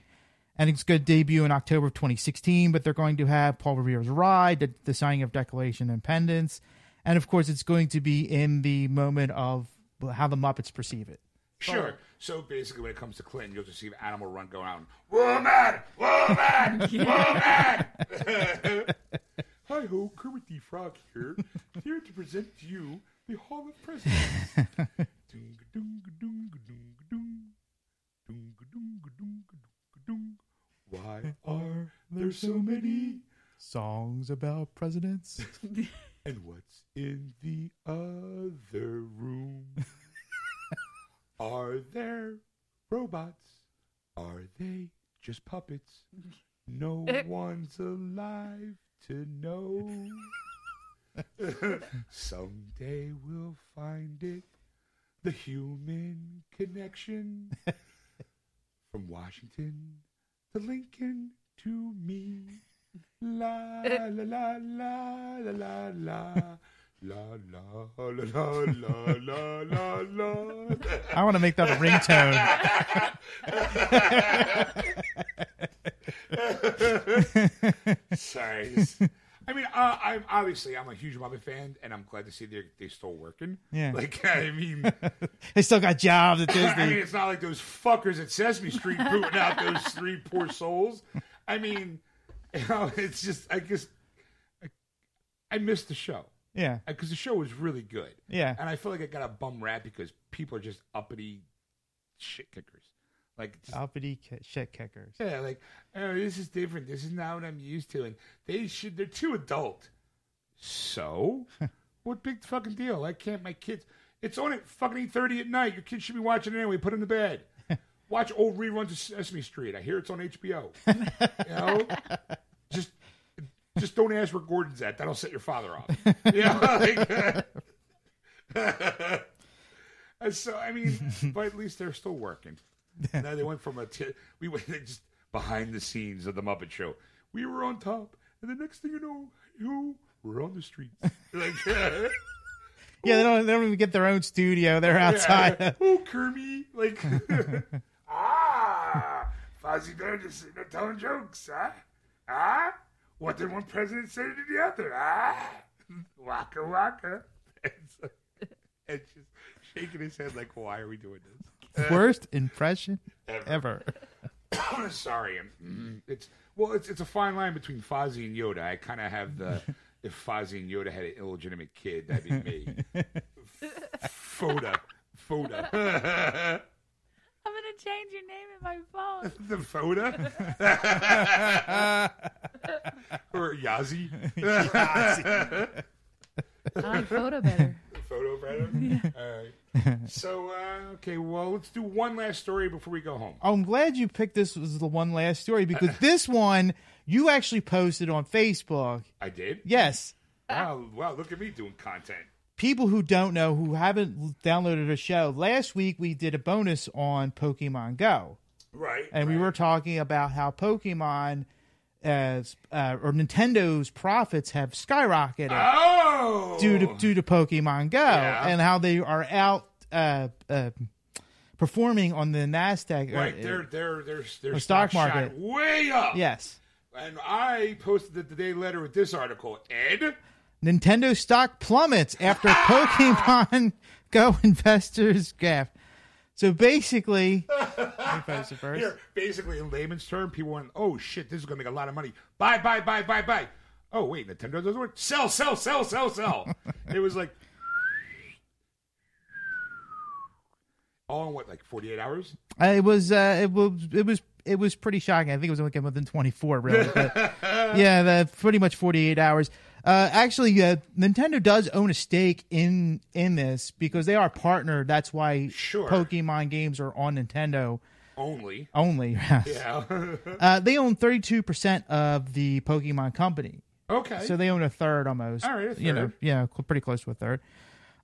And it's going to debut in October of 2016, but they're going to have Paul Revere's Ride, the, the signing of Declaration of Independence. And of course, it's going to be in the moment of how the Muppets perceive it. Sure. So basically, when it comes to Clinton, you'll just see Animal Run go out, woman, woman, woman. Hi ho, Kermit the Frog here, here to present to you the Hall of Presidents. Why are there so many? Songs about presidents. And what's in the other room? Are there robots? Are they just puppets? No eh. one's alive to know. Someday we'll find it. The human connection. From Washington to Lincoln to me. La la la la la la la. La la la la la la la la. I want to make that a ringtone. Sorry. It's- I mean, uh, I'm obviously I'm a huge Muppet fan, and I'm glad to see they're they still working. Yeah. Like I mean, they still got jobs at I mean, Disney. it's not like those fuckers at Sesame Street booting out those three poor souls. I mean, you know, it's just I just I, I missed the show Yeah. because the show was really good. Yeah. and I feel like I got a bum rap because people are just uppity shit kickers. Like just Uppity ki- shit kickers. Yeah, like, oh, this is different. This is not what I'm used to. And they should, they're too adult. So, What big fucking deal? I can't. My kids. It's on at fucking eight thirty at night. Your kids should be watching it anyway. Put them to bed. Watch old reruns of Sesame Street. I hear it's on HBO. you know, just just don't ask where Gordon's at. That'll set your father off. Yeah. like- And so I mean, but at least they're still working. now they went from a t- we went just behind the scenes of the Muppet Show. We were on top, and the next thing you know, you were on the streets. like, Yeah, they don't, they don't even get their own studio. They're outside. Yeah. Oh, Kermit. Like, Fozzie Bear just sitting there telling jokes, huh? Ah? What did one president say to the other? Ah? Waka waka. It's, it's just shaking his head like, why are we doing this? Worst impression Ever. ever. Sorry. mm, It's well, it's it's a fine line between Fozzie and Yoda. I kind of have the if Fozzie and Yoda had an illegitimate kid, that'd be me. Foda, Foda, I'm gonna change your name in my phone. the Foda, or Yazi, I like Foda better. Foda better. All right. So uh, okay, well, let's do one last story before we go home. I'm glad you picked this as the one last story because this one you actually posted on Facebook. I did. Yes. Wow, wow! Look at me doing content. People who don't know, who haven't downloaded a show, last week we did a bonus on Pokemon Go. Right. and we were talking about how Pokemon as uh, or Nintendo's profits have skyrocketed Oh, due to due to Pokemon Go, Yeah. and how they are out uh, uh, performing on the Nasdaq. Right, uh, their their their their The stock shot market. way up. yes, and I posted it the day later with this article. Ed, Nintendo stock plummets after Pokemon Go investors gap. So basically, let me post it first. here, basically in layman's term, people went, "Oh shit, this is gonna make a lot of money. Buy, buy, buy, buy, buy." Oh wait, Nintendo doesn't work. Sell, sell, sell, sell, sell. it was like all in what, like forty eight hours? Uh, it was uh, it was it was it was pretty shocking. I think it was only within 24, really. But yeah, the pretty much 48 hours. Uh, actually, uh, Nintendo does own a stake in in this because they are partnered. That's why Sure. Pokemon games are on Nintendo Only. only. Yeah. uh, they own 32 percent of the Pokemon company, okay. so they own a third almost. All right, a you know, yeah, pretty close to a third.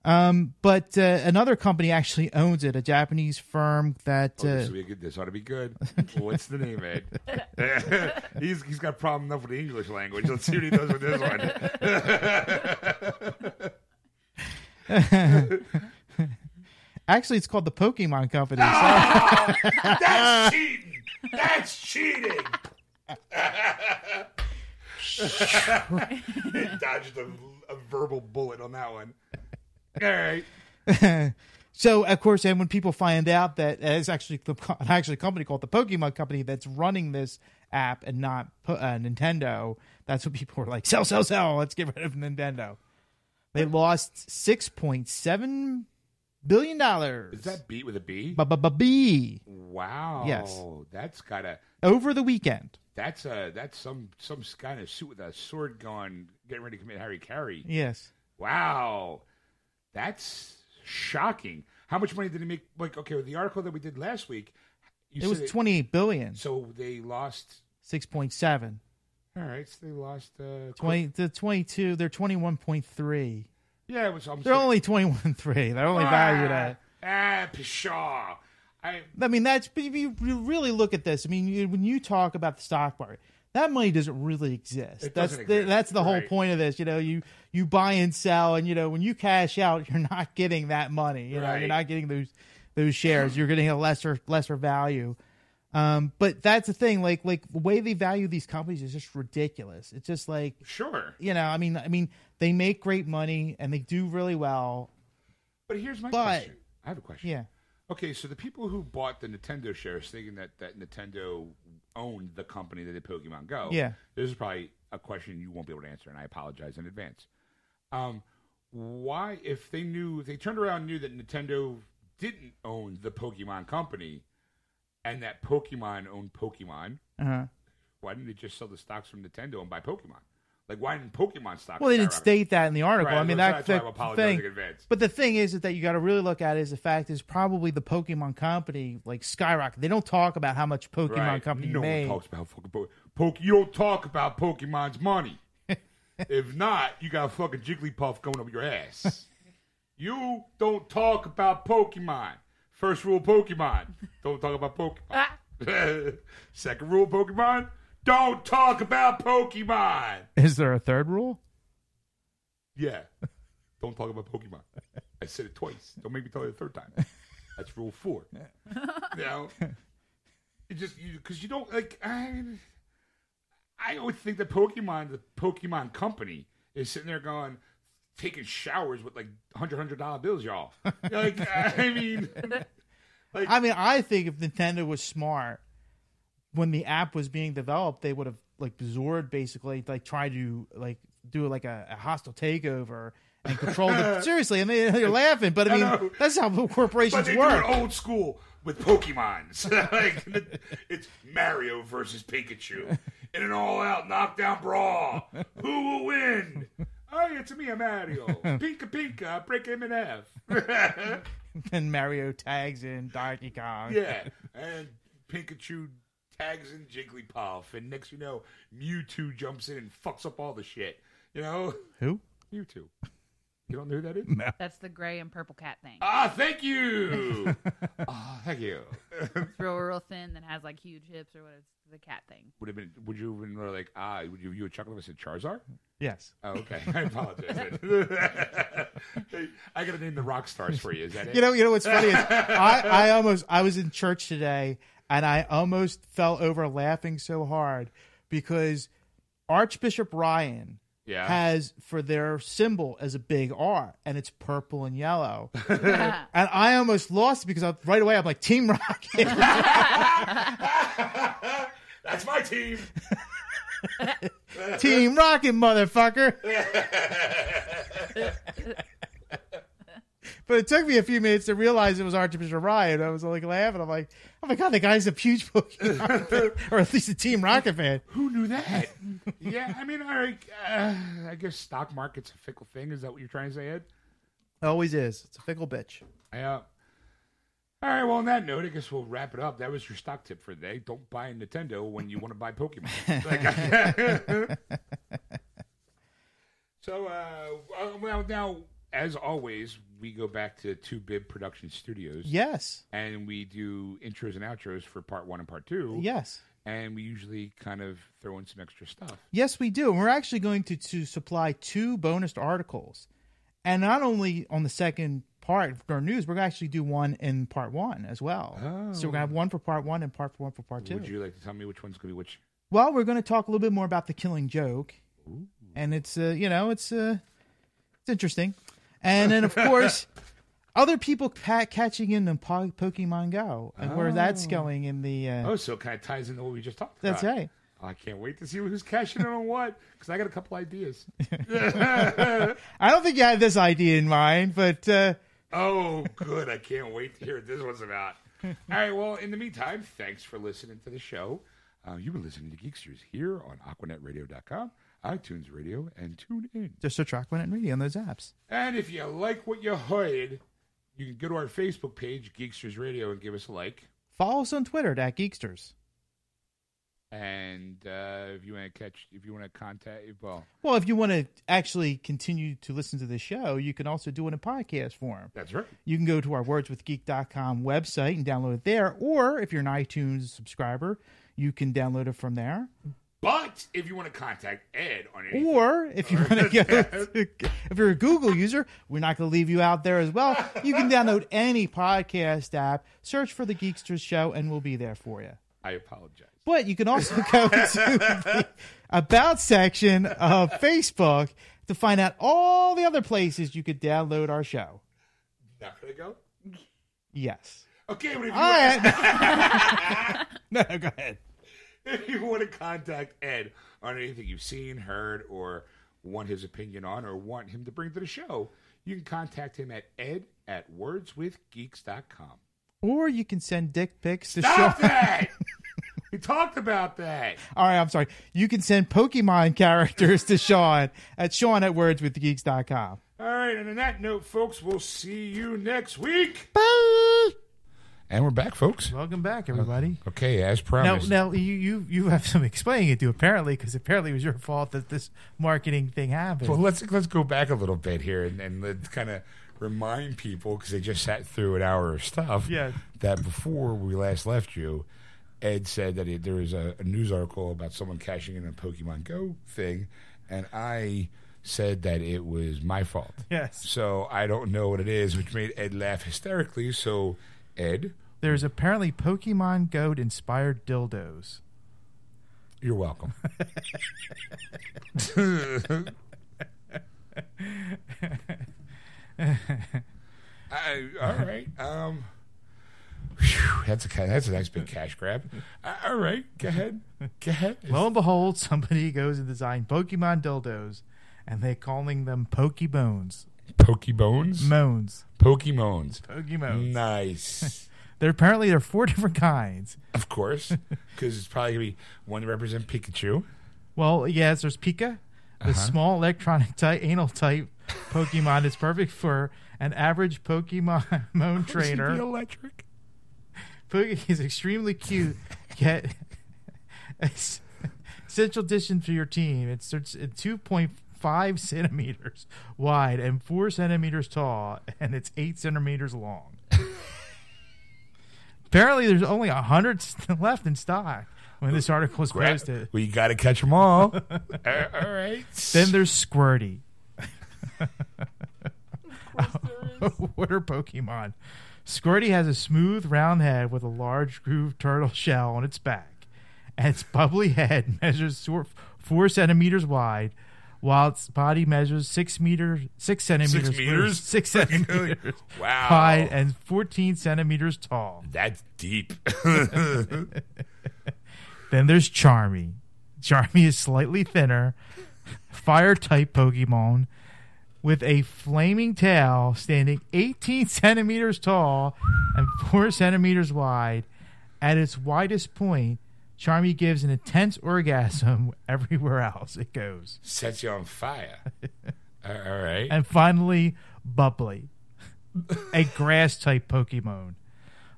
Um, but uh, another company actually owns it, a Japanese firm that. Oh, this, uh, will be good. this ought to be good. What's the name, Ed? he's he's got a problem enough with the English language. Let's see what he does with this one. Actually, it's called the Pokemon Company. So, That's cheating. That's cheating. Dodged a, a verbal bullet on that one. All right. so of course, and when people find out that it's actually the, actually a company called the Pokemon Company that's running this app and not uh, Nintendo, that's what people are like. Sell, sell, sell. Let's get rid of Nintendo. They lost six point seven billion dollars. Is that beat with a B? B Wow. Yes. That's gotta. over the weekend? That's a. That's some some kind of suit with a sword going, getting ready to commit Harry Carey. Yes. Wow, that's shocking. How much money did he make? Like, okay, with the article that we did last week, you It was twenty eight billion. So they lost. Six point seven. All right, so they lost. Uh, Twenty the twenty two. They're twenty one point three. Yeah, it was. I'm They're only twenty one three. They're only valued at. Ah, pshaw. I I mean, that's but if you you really look at this, I mean, you, when you talk about the stock market, that money doesn't really exist. That's doesn't the, exist, that's the whole point of this. You know, you you buy and sell, and you know when you cash out, you're not getting that money. You know, Right. you're not getting those those shares. You're getting a lesser lesser value. Um, but that's the thing. Like like the way they value these companies is just ridiculous. It's just like sure, you know, I mean, I mean, they make great money and they do really well. but here's my But- question. I have a question. Yeah. Okay, so the people who bought the Nintendo shares thinking that, that Nintendo owned the company that did Pokemon Go. Yeah. This is probably a question you won't be able to answer, and I apologize in advance. Um, why, if they knew, if they turned around and knew that Nintendo didn't own the Pokemon company and that Pokemon owned Pokemon, Uh-huh. why didn't they just sell the stocks from Nintendo and buy Pokemon? Like why didn't Pokemon stock? Well, they didn't state that in the article. Right, I mean, that's that, why that apologizing thing. in advance. But the thing is, is that you got to really look at it is the fact is probably the Pokemon company like skyrocket. They don't talk about how much Pokemon Right. company no made. one talks about fucking po- Poke. You don't talk about Pokemon's money. if not, you got a fucking Jigglypuff going up your ass. you don't talk about Pokemon. First rule, Pokemon. Don't talk about Pokemon. Ah. Second rule, Pokemon. Don't talk about Pokemon. Is there a third rule? Yeah. Don't talk about Pokemon. I said it twice. Don't make me tell you the third time. That's rule four. You know, it just because you, don't like. I, I always think that Pokemon, the Pokemon company, is sitting there going, taking showers with like hundred hundred dollar bills, y'all. like, I mean, like, I mean, I think if Nintendo was smart when the app was being developed, they would have like Zord basically like tried to like do like a, a hostile takeover and control the seriously. And they, they're laughing, but I I mean know. that's how corporations work. old school with Pokemons. like, it's Mario versus Pikachu in an all-out knockdown brawl. Who will win? Oh, yeah, it's me, a Mario. Pinka Pinka, break him in half. and Mario tags in Donkey Kong. yeah, and Pikachu tags in Jigglypuff, and next you know, Mewtwo jumps in and fucks up all the shit. You know, Who? Mewtwo. You don't know who that is? That's the gray and purple cat thing. Ah, thank you. Ah, thank you. It's real, real thin, that has like huge hips or what? It's the cat thing. Would have been? Would you have been more like ah? Would you you a chuckle if I said Charizard? Yes. Oh, okay. I apologize. I gotta name the rock stars for you. Is that it? You know, you know what's funny is I, I almost I was in church today and I almost fell over laughing so hard because Archbishop Ryan yeah. has for their symbol as a big R and it's purple and yellow. And I almost lost because I, right away I'm like Team Rocket. That's my team. Team Rocket, motherfucker. But it took me a few minutes to realize it was Archbishop Ryan. I was like laughing. I'm like, oh my god, the guy's a huge Pokemon fan, or at least a Team Rocket fan. Who knew that? yeah, I mean, I, uh, I guess stock market's a fickle thing. Is that what you're trying to say, Ed? It always is. It's a fickle bitch. Yeah. All right. Well, on that note, I guess we'll wrap it up. That was your stock tip for the day. Don't buy a Nintendo when you want to buy Pokemon. So, uh, uh, well, now as always, we go back to Two Bib Production Studios, Yes. and we do intros and outros for part one and part two. Yes. and we usually kind of throw in some extra stuff. Yes, we do. And we're actually going to, to supply two bonus articles. And not only on the second part of our news, we're going to actually do one in part one as well. So we're going to have one for part one and part one for part two. Would you like to tell me which one's going to be which? Well, we're going to talk a little bit more about the Killing Joke, and it's uh, you know it's uh, it's interesting, and then of course other people ca- catching in on po- Pokemon Go and where that's going in the. Uh, Oh, so it kind of ties into what we just talked that's about. right. I can't wait to see who's cashing in on what because I got a couple ideas. I don't think you had this idea in mind, but uh, oh, good! I can't wait to hear what this one's about. All right. Well, in the meantime, thanks for listening to the show. Uh, you've been listening to Geeksters here on AquanetRadio.com, iTunes Radio, and TuneIn. just search and Radio on those apps. And if you like what you heard, you can go to our Facebook page, Geeksters Radio, and give us a like. Follow us on Twitter at Geeksters. And uh, if you want to catch, if you want to contact, well, Well, if you want to actually continue to listen to the show, you can also do it in podcast form. that's right. You can go to our wordswithgeek.com website and download it there. Or if you're an iTunes subscriber, you can download it from there. But if you want to contact Ed on anything, Or if you want to go, if you're a Google user, we're not going to leave you out there as well. You can download any podcast app, search for the Geeksters Show, and we'll be there for you. I apologize. But you can also go to the About section of Facebook to find out all the other places you could download our show. Not gonna go. Yes. Okay, but if you, All right. no, go ahead. if you want to contact Ed on anything you've seen, heard, or want his opinion on, or want him to bring to the show, you can contact him at ed at wordswithgeeks.com. Or you can send dick pics to Stop show. that! We talked about that. All right, I'm sorry. You can send Pokemon characters to Sean at Sean at wordswithgeeks.com. All right, and on that note, folks, we'll see you next week. Bye. And we're back, folks. Welcome back, everybody. Uh, okay, as Now, promised. now you, you you have some explaining to do apparently because apparently it was your fault that this marketing thing happened. Well, let's let's go back a little bit here and, and let's kind of remind people because they just sat through an hour of stuff. Yeah. That before we last left you, Ed said that it, there was a, a news article about someone cashing in a Pokemon Go thing, and I said that it was my fault. yes, So I don't know what it is, which made Ed laugh hysterically. So Ed, there's apparently Pokemon Go inspired dildos. you're welcome. I, all right. Um, whew, that's a that's a nice big cash grab. Uh, all right, go ahead. Go ahead. Lo and behold, somebody goes and designs Pokemon dildos, and they're calling them Pokebones. Pokebones, Moans. Pokemons. Pokemones. Nice. They're apparently there are four different kinds. of course, because it's probably gonna be one to represent Pikachu. Well, yes, there's Pika, the uh-huh. small electronic type, anal type Pokemon is perfect for an average Pokemon The trainer. electric. Pookie is extremely cute, yet essential addition to your team. It's it's two point five centimeters wide and four centimeters tall, and it's eight centimeters long. Apparently, there's only a hundred left in stock when this article was Grab- posted. Well, you got to catch them all. all all right. Then there's Squirty. what are Pokemon? Squirty has a smooth, round head with a large grooved turtle shell on its back, and its bubbly head measures four, four centimeters wide, while its body measures six meters, six centimeters, six meters? six centimeters Wow. wide, and fourteen centimeters tall. That's deep. Then there's Charmy. Charmy is slightly thinner, fire type Pokemon with a flaming tail standing 18 centimeters tall and 4 centimeters wide. At its widest point, Charmy gives an intense orgasm everywhere else it goes. Sets you on fire. all right. And finally, Bubbly, a grass type Pokemon.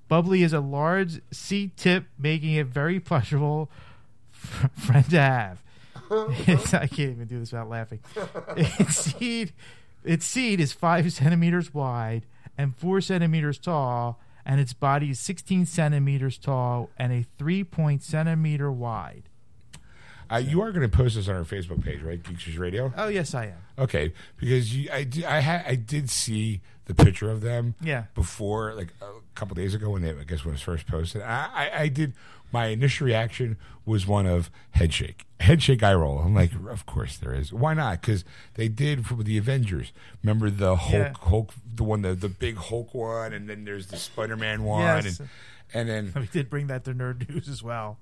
Bubbly is a large seed tip, making it very pleasurable f- friend to have. It's- I can't even do this without laughing. Its seed, its seed is five centimeters wide and four centimeters tall, and its body is 16 centimeters tall and a three point centimeter wide. Uh, you are going to post this on our Facebook page, right? Geeksters Radio. Oh yes, I am. Okay, because you, I, I, ha- I did see the picture of them. Yeah. Before, like a couple days ago, when they, I guess when it was first posted, I, I, I did. My initial reaction was one of head shake, head shake, eye roll. I'm like, of course there is. Why not? Because they did for the Avengers. Remember the Hulk, Yeah. Hulk, the one, the, the big Hulk one, and then there's the Spider Man one, Yes. and and then We did bring that to Nerd News as well,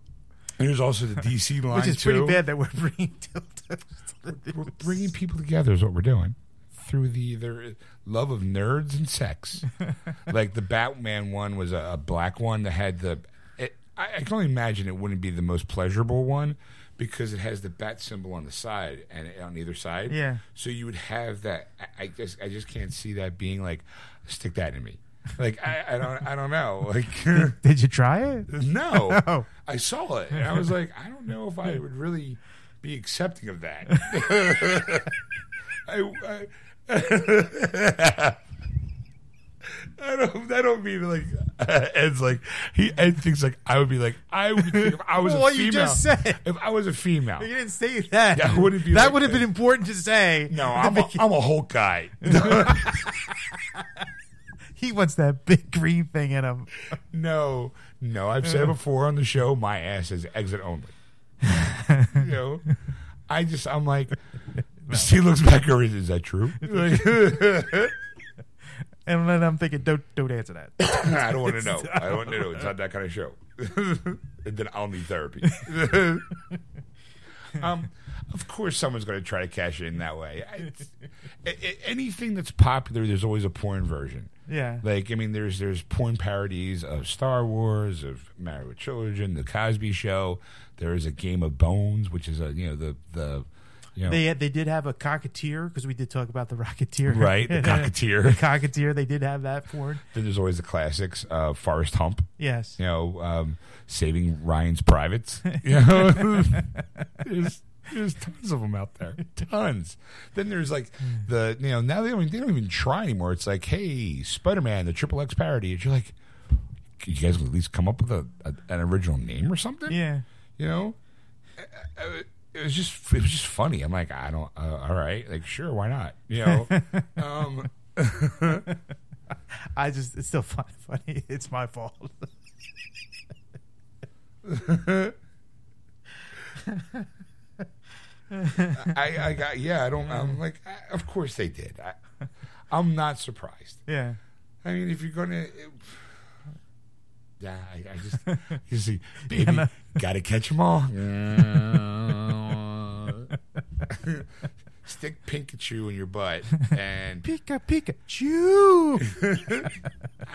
and there's also the DC line which is too. pretty bad that we're bringing dildos. to the we're bringing people together is what we're doing through the their love of nerds and sex. like the Batman one was a, a black one that had the. It, I, I can only imagine it wouldn't be the most pleasurable one because it has the bat symbol on the side and on either side. Yeah. So you would have that. I, I just I just can't see that being like stick that in me. Like I, I don't I don't know like. Did you try it? No, Oh. I saw it, and I was like, I don't know if I would really be accepting of that. I, I, I don't. I don't mean like Ed's like he. Ed thinks like I would be like I would think if I was Well, a you female. just said. if I was a female. You didn't say that. That wouldn't be That like would have been important to say. No, I'm a, I'm a Hulk guy. he wants that big green thing in him. no, no. I've said it before on the show. My ass is exit only. you know, I just I'm like. He looks back over. Is that true? And then I'm thinking, don't don't answer that. I don't want to know. I don't want to know. It's not that kind of show. and then I'll need therapy. um, of course, someone's going to try to cash it in that way. I, a- anything that's popular, there's always a porn version. Yeah. Like, I mean, there's there's porn parodies of Star Wars, of Married with Children, The Cosby Show. There is a Game of Bones, which is a you know the the know They they did have a cocketeer because we did talk about the Rocketeer, right the the Cocketeer. cocketeer. They did have that porn. then there's always the classics, uh, Forrest Hump. Yes. You know, um, Saving Ryan's Privates. You know, there's there's tons of them out there, tons. Then there's like the you know now they don't they don't even try anymore. It's like, hey, Spider Man, the Triple X parody. And you're like, you guys at least come up with a, a an original name or something? Yeah. you know it was just it was just funny i'm like i don't uh, all right like sure why not you know um I just it's still fun, funny. It's my fault. i i got yeah i don't i'm like I, of course they did I, i'm not surprised yeah. i mean if you're gonna it, yeah i, I just you see baby no. gotta catch them all stick pikachu in your butt and Pika Pikachu.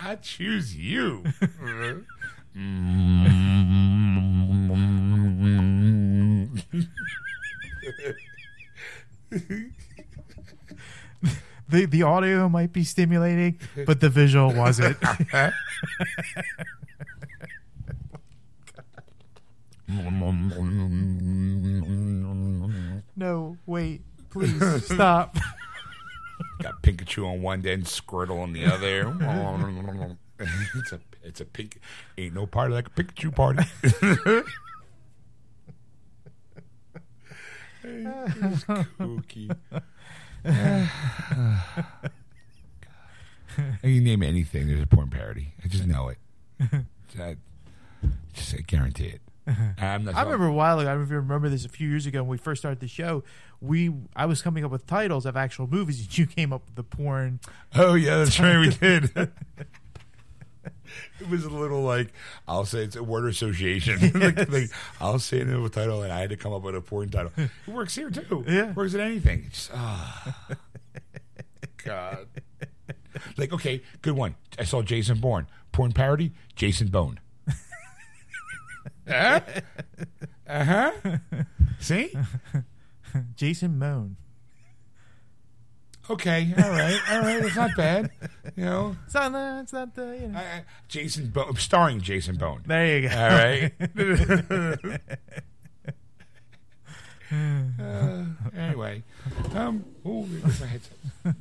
I choose you. the the audio might be stimulating, but the visual wasn't. No, wait, please stop. Got Pikachu on one end, Squirtle on the other. it's a it's a pink. Ain't no party like a Pikachu party. it's kooky. you name anything, there's a porn parody. I just know it. I just I guarantee it. I'm not I remember a while ago. I don't know if you remember this a few years ago when we first started the show. We I was coming up with titles of actual movies, and you came up with the porn. Oh yeah, that's right. We did. it was a little like I'll say it's a word association. like, I'll say another title, and I had to come up with a porn title. It works here too. Yeah. works at anything. It's ah, God. Like okay, good one. I saw Jason Bourne porn parody. Jason Bone. Uh huh. See? Jason Moan. Okay. All right. All right. It's not bad. You know. It's not the. It's not the. You know. I, I- Jason Bone, starring Jason Bone. there you go. All right. Uh, anyway, um, ooh, where's my headset?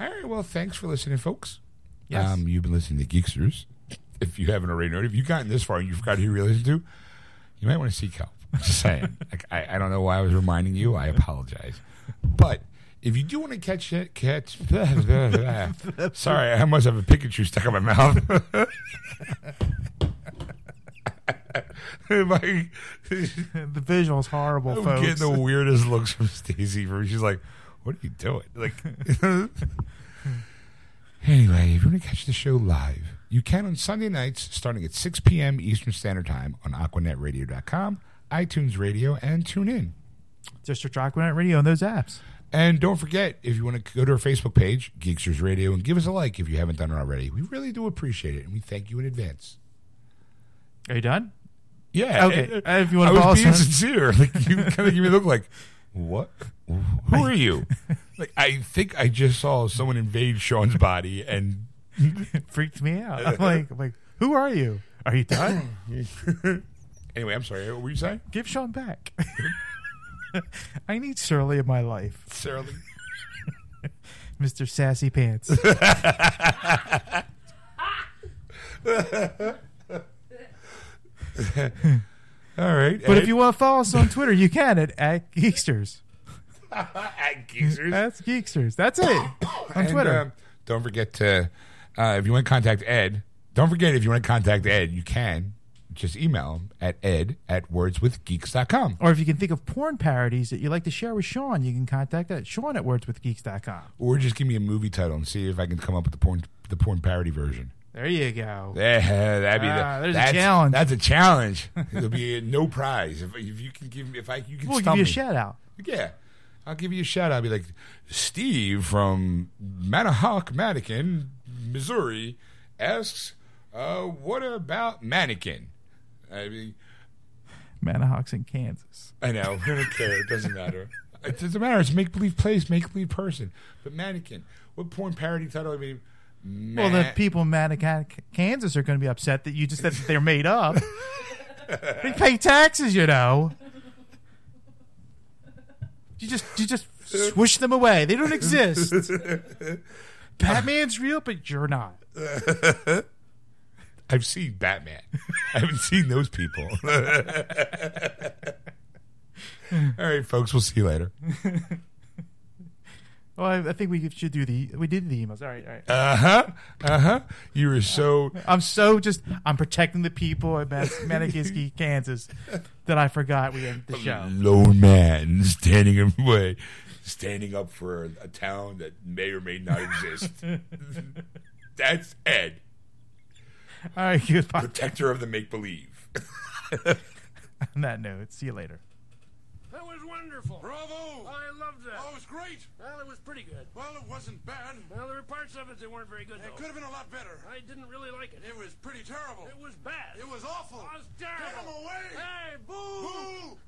All right. Well, thanks for listening, folks. Yes. Um, you've been listening to Geeksters. If you haven't already noted, if you've gotten this far and you forgot who you listened to, you might want to seek help. Just saying. like, I, I don't know why I was reminding you. I apologize. But if you do want to catch it, catch. sorry, I must have a Pikachu stuck in my mouth. my, the visual's horrible, I'm folks. getting the weirdest looks from Stacy. For she's like, "What are you doing?" Like, anyway, if you want to catch the show live, you can on Sunday nights starting at 6 p.m. Eastern Standard Time on AquanetRadio.com, iTunes Radio, and TuneIn. District Aquanet Radio on those apps. And don't forget, if you want to go to our Facebook page, Geeksters Radio, and give us a like if you haven't done it already. We really do appreciate it, and we thank you in advance. Are you done? Yeah. Okay. uh, If you wanna I was being sincere. Like you kind of give me a look like, what? Who are you? like I think I just saw someone invade Sean's body, and It freaked me out. I'm like, I'm like, who are you? Are you done? anyway, I'm sorry. What were you saying, Give Sean back. I need Shirley in my life? Lee? Mr. Sassy Pants. All right. But if you want to follow us on Twitter, you can at, at Geeksters. at Geeksters, That's Geeksters. That's it on And, Twitter. uh, don't forget to, uh, if you want to contact Ed, don't forget if you want to contact Ed, you can just email him at ed at wordswithgeeks.com. or if you can think of porn parodies that you'd like to share with Sean, you can contact that Sean at wordswithgeeks.com. Or just give me a movie title and see if I can come up with the porn the porn parody version. There you go. Yeah, that'd be Ah, the, there's a that's, challenge. That's a challenge. There'll be no prize if, if you can give if I you can We'll give you a me. shout out. Yeah, I'll give you a shout out. I'll be like, Steve from Manahawk, Mannequin, Missouri, asks, uh, what about Mannequin? I mean, Manahawks in Kansas. I know. I don't care. It doesn't matter. It doesn't matter. It's make believe place, make believe person. But Mannequin. What porn parody title? I mean, Well, the people in Kansas are going to be upset that you just said that they're made up. they pay taxes, you know. You just you just swish them away. They don't exist. Batman's real, but you're not. I've seen Batman. I haven't seen those people. All right, folks. We'll see you later. Well, I, I think we should do the we did the emails. All right, all right. Uh huh. Uh huh. You were so. I'm so just I'm protecting the people in Man- Manikiski, Kansas, that I forgot we had the show. lone man standing in the way, standing up for a, a town that may or may not exist. That's Ed, All right, goodbye. protector of the make believe. On that note, see you later. That was wonderful. Bravo! I loved that. Oh, it was great. Well, it was pretty good. Well, it wasn't bad. Well, there were parts of it that weren't very good, It though. could have been a lot better. I didn't really like it. It was pretty terrible. It was bad. It was awful. It was Get him away! Hey, boo! Boo!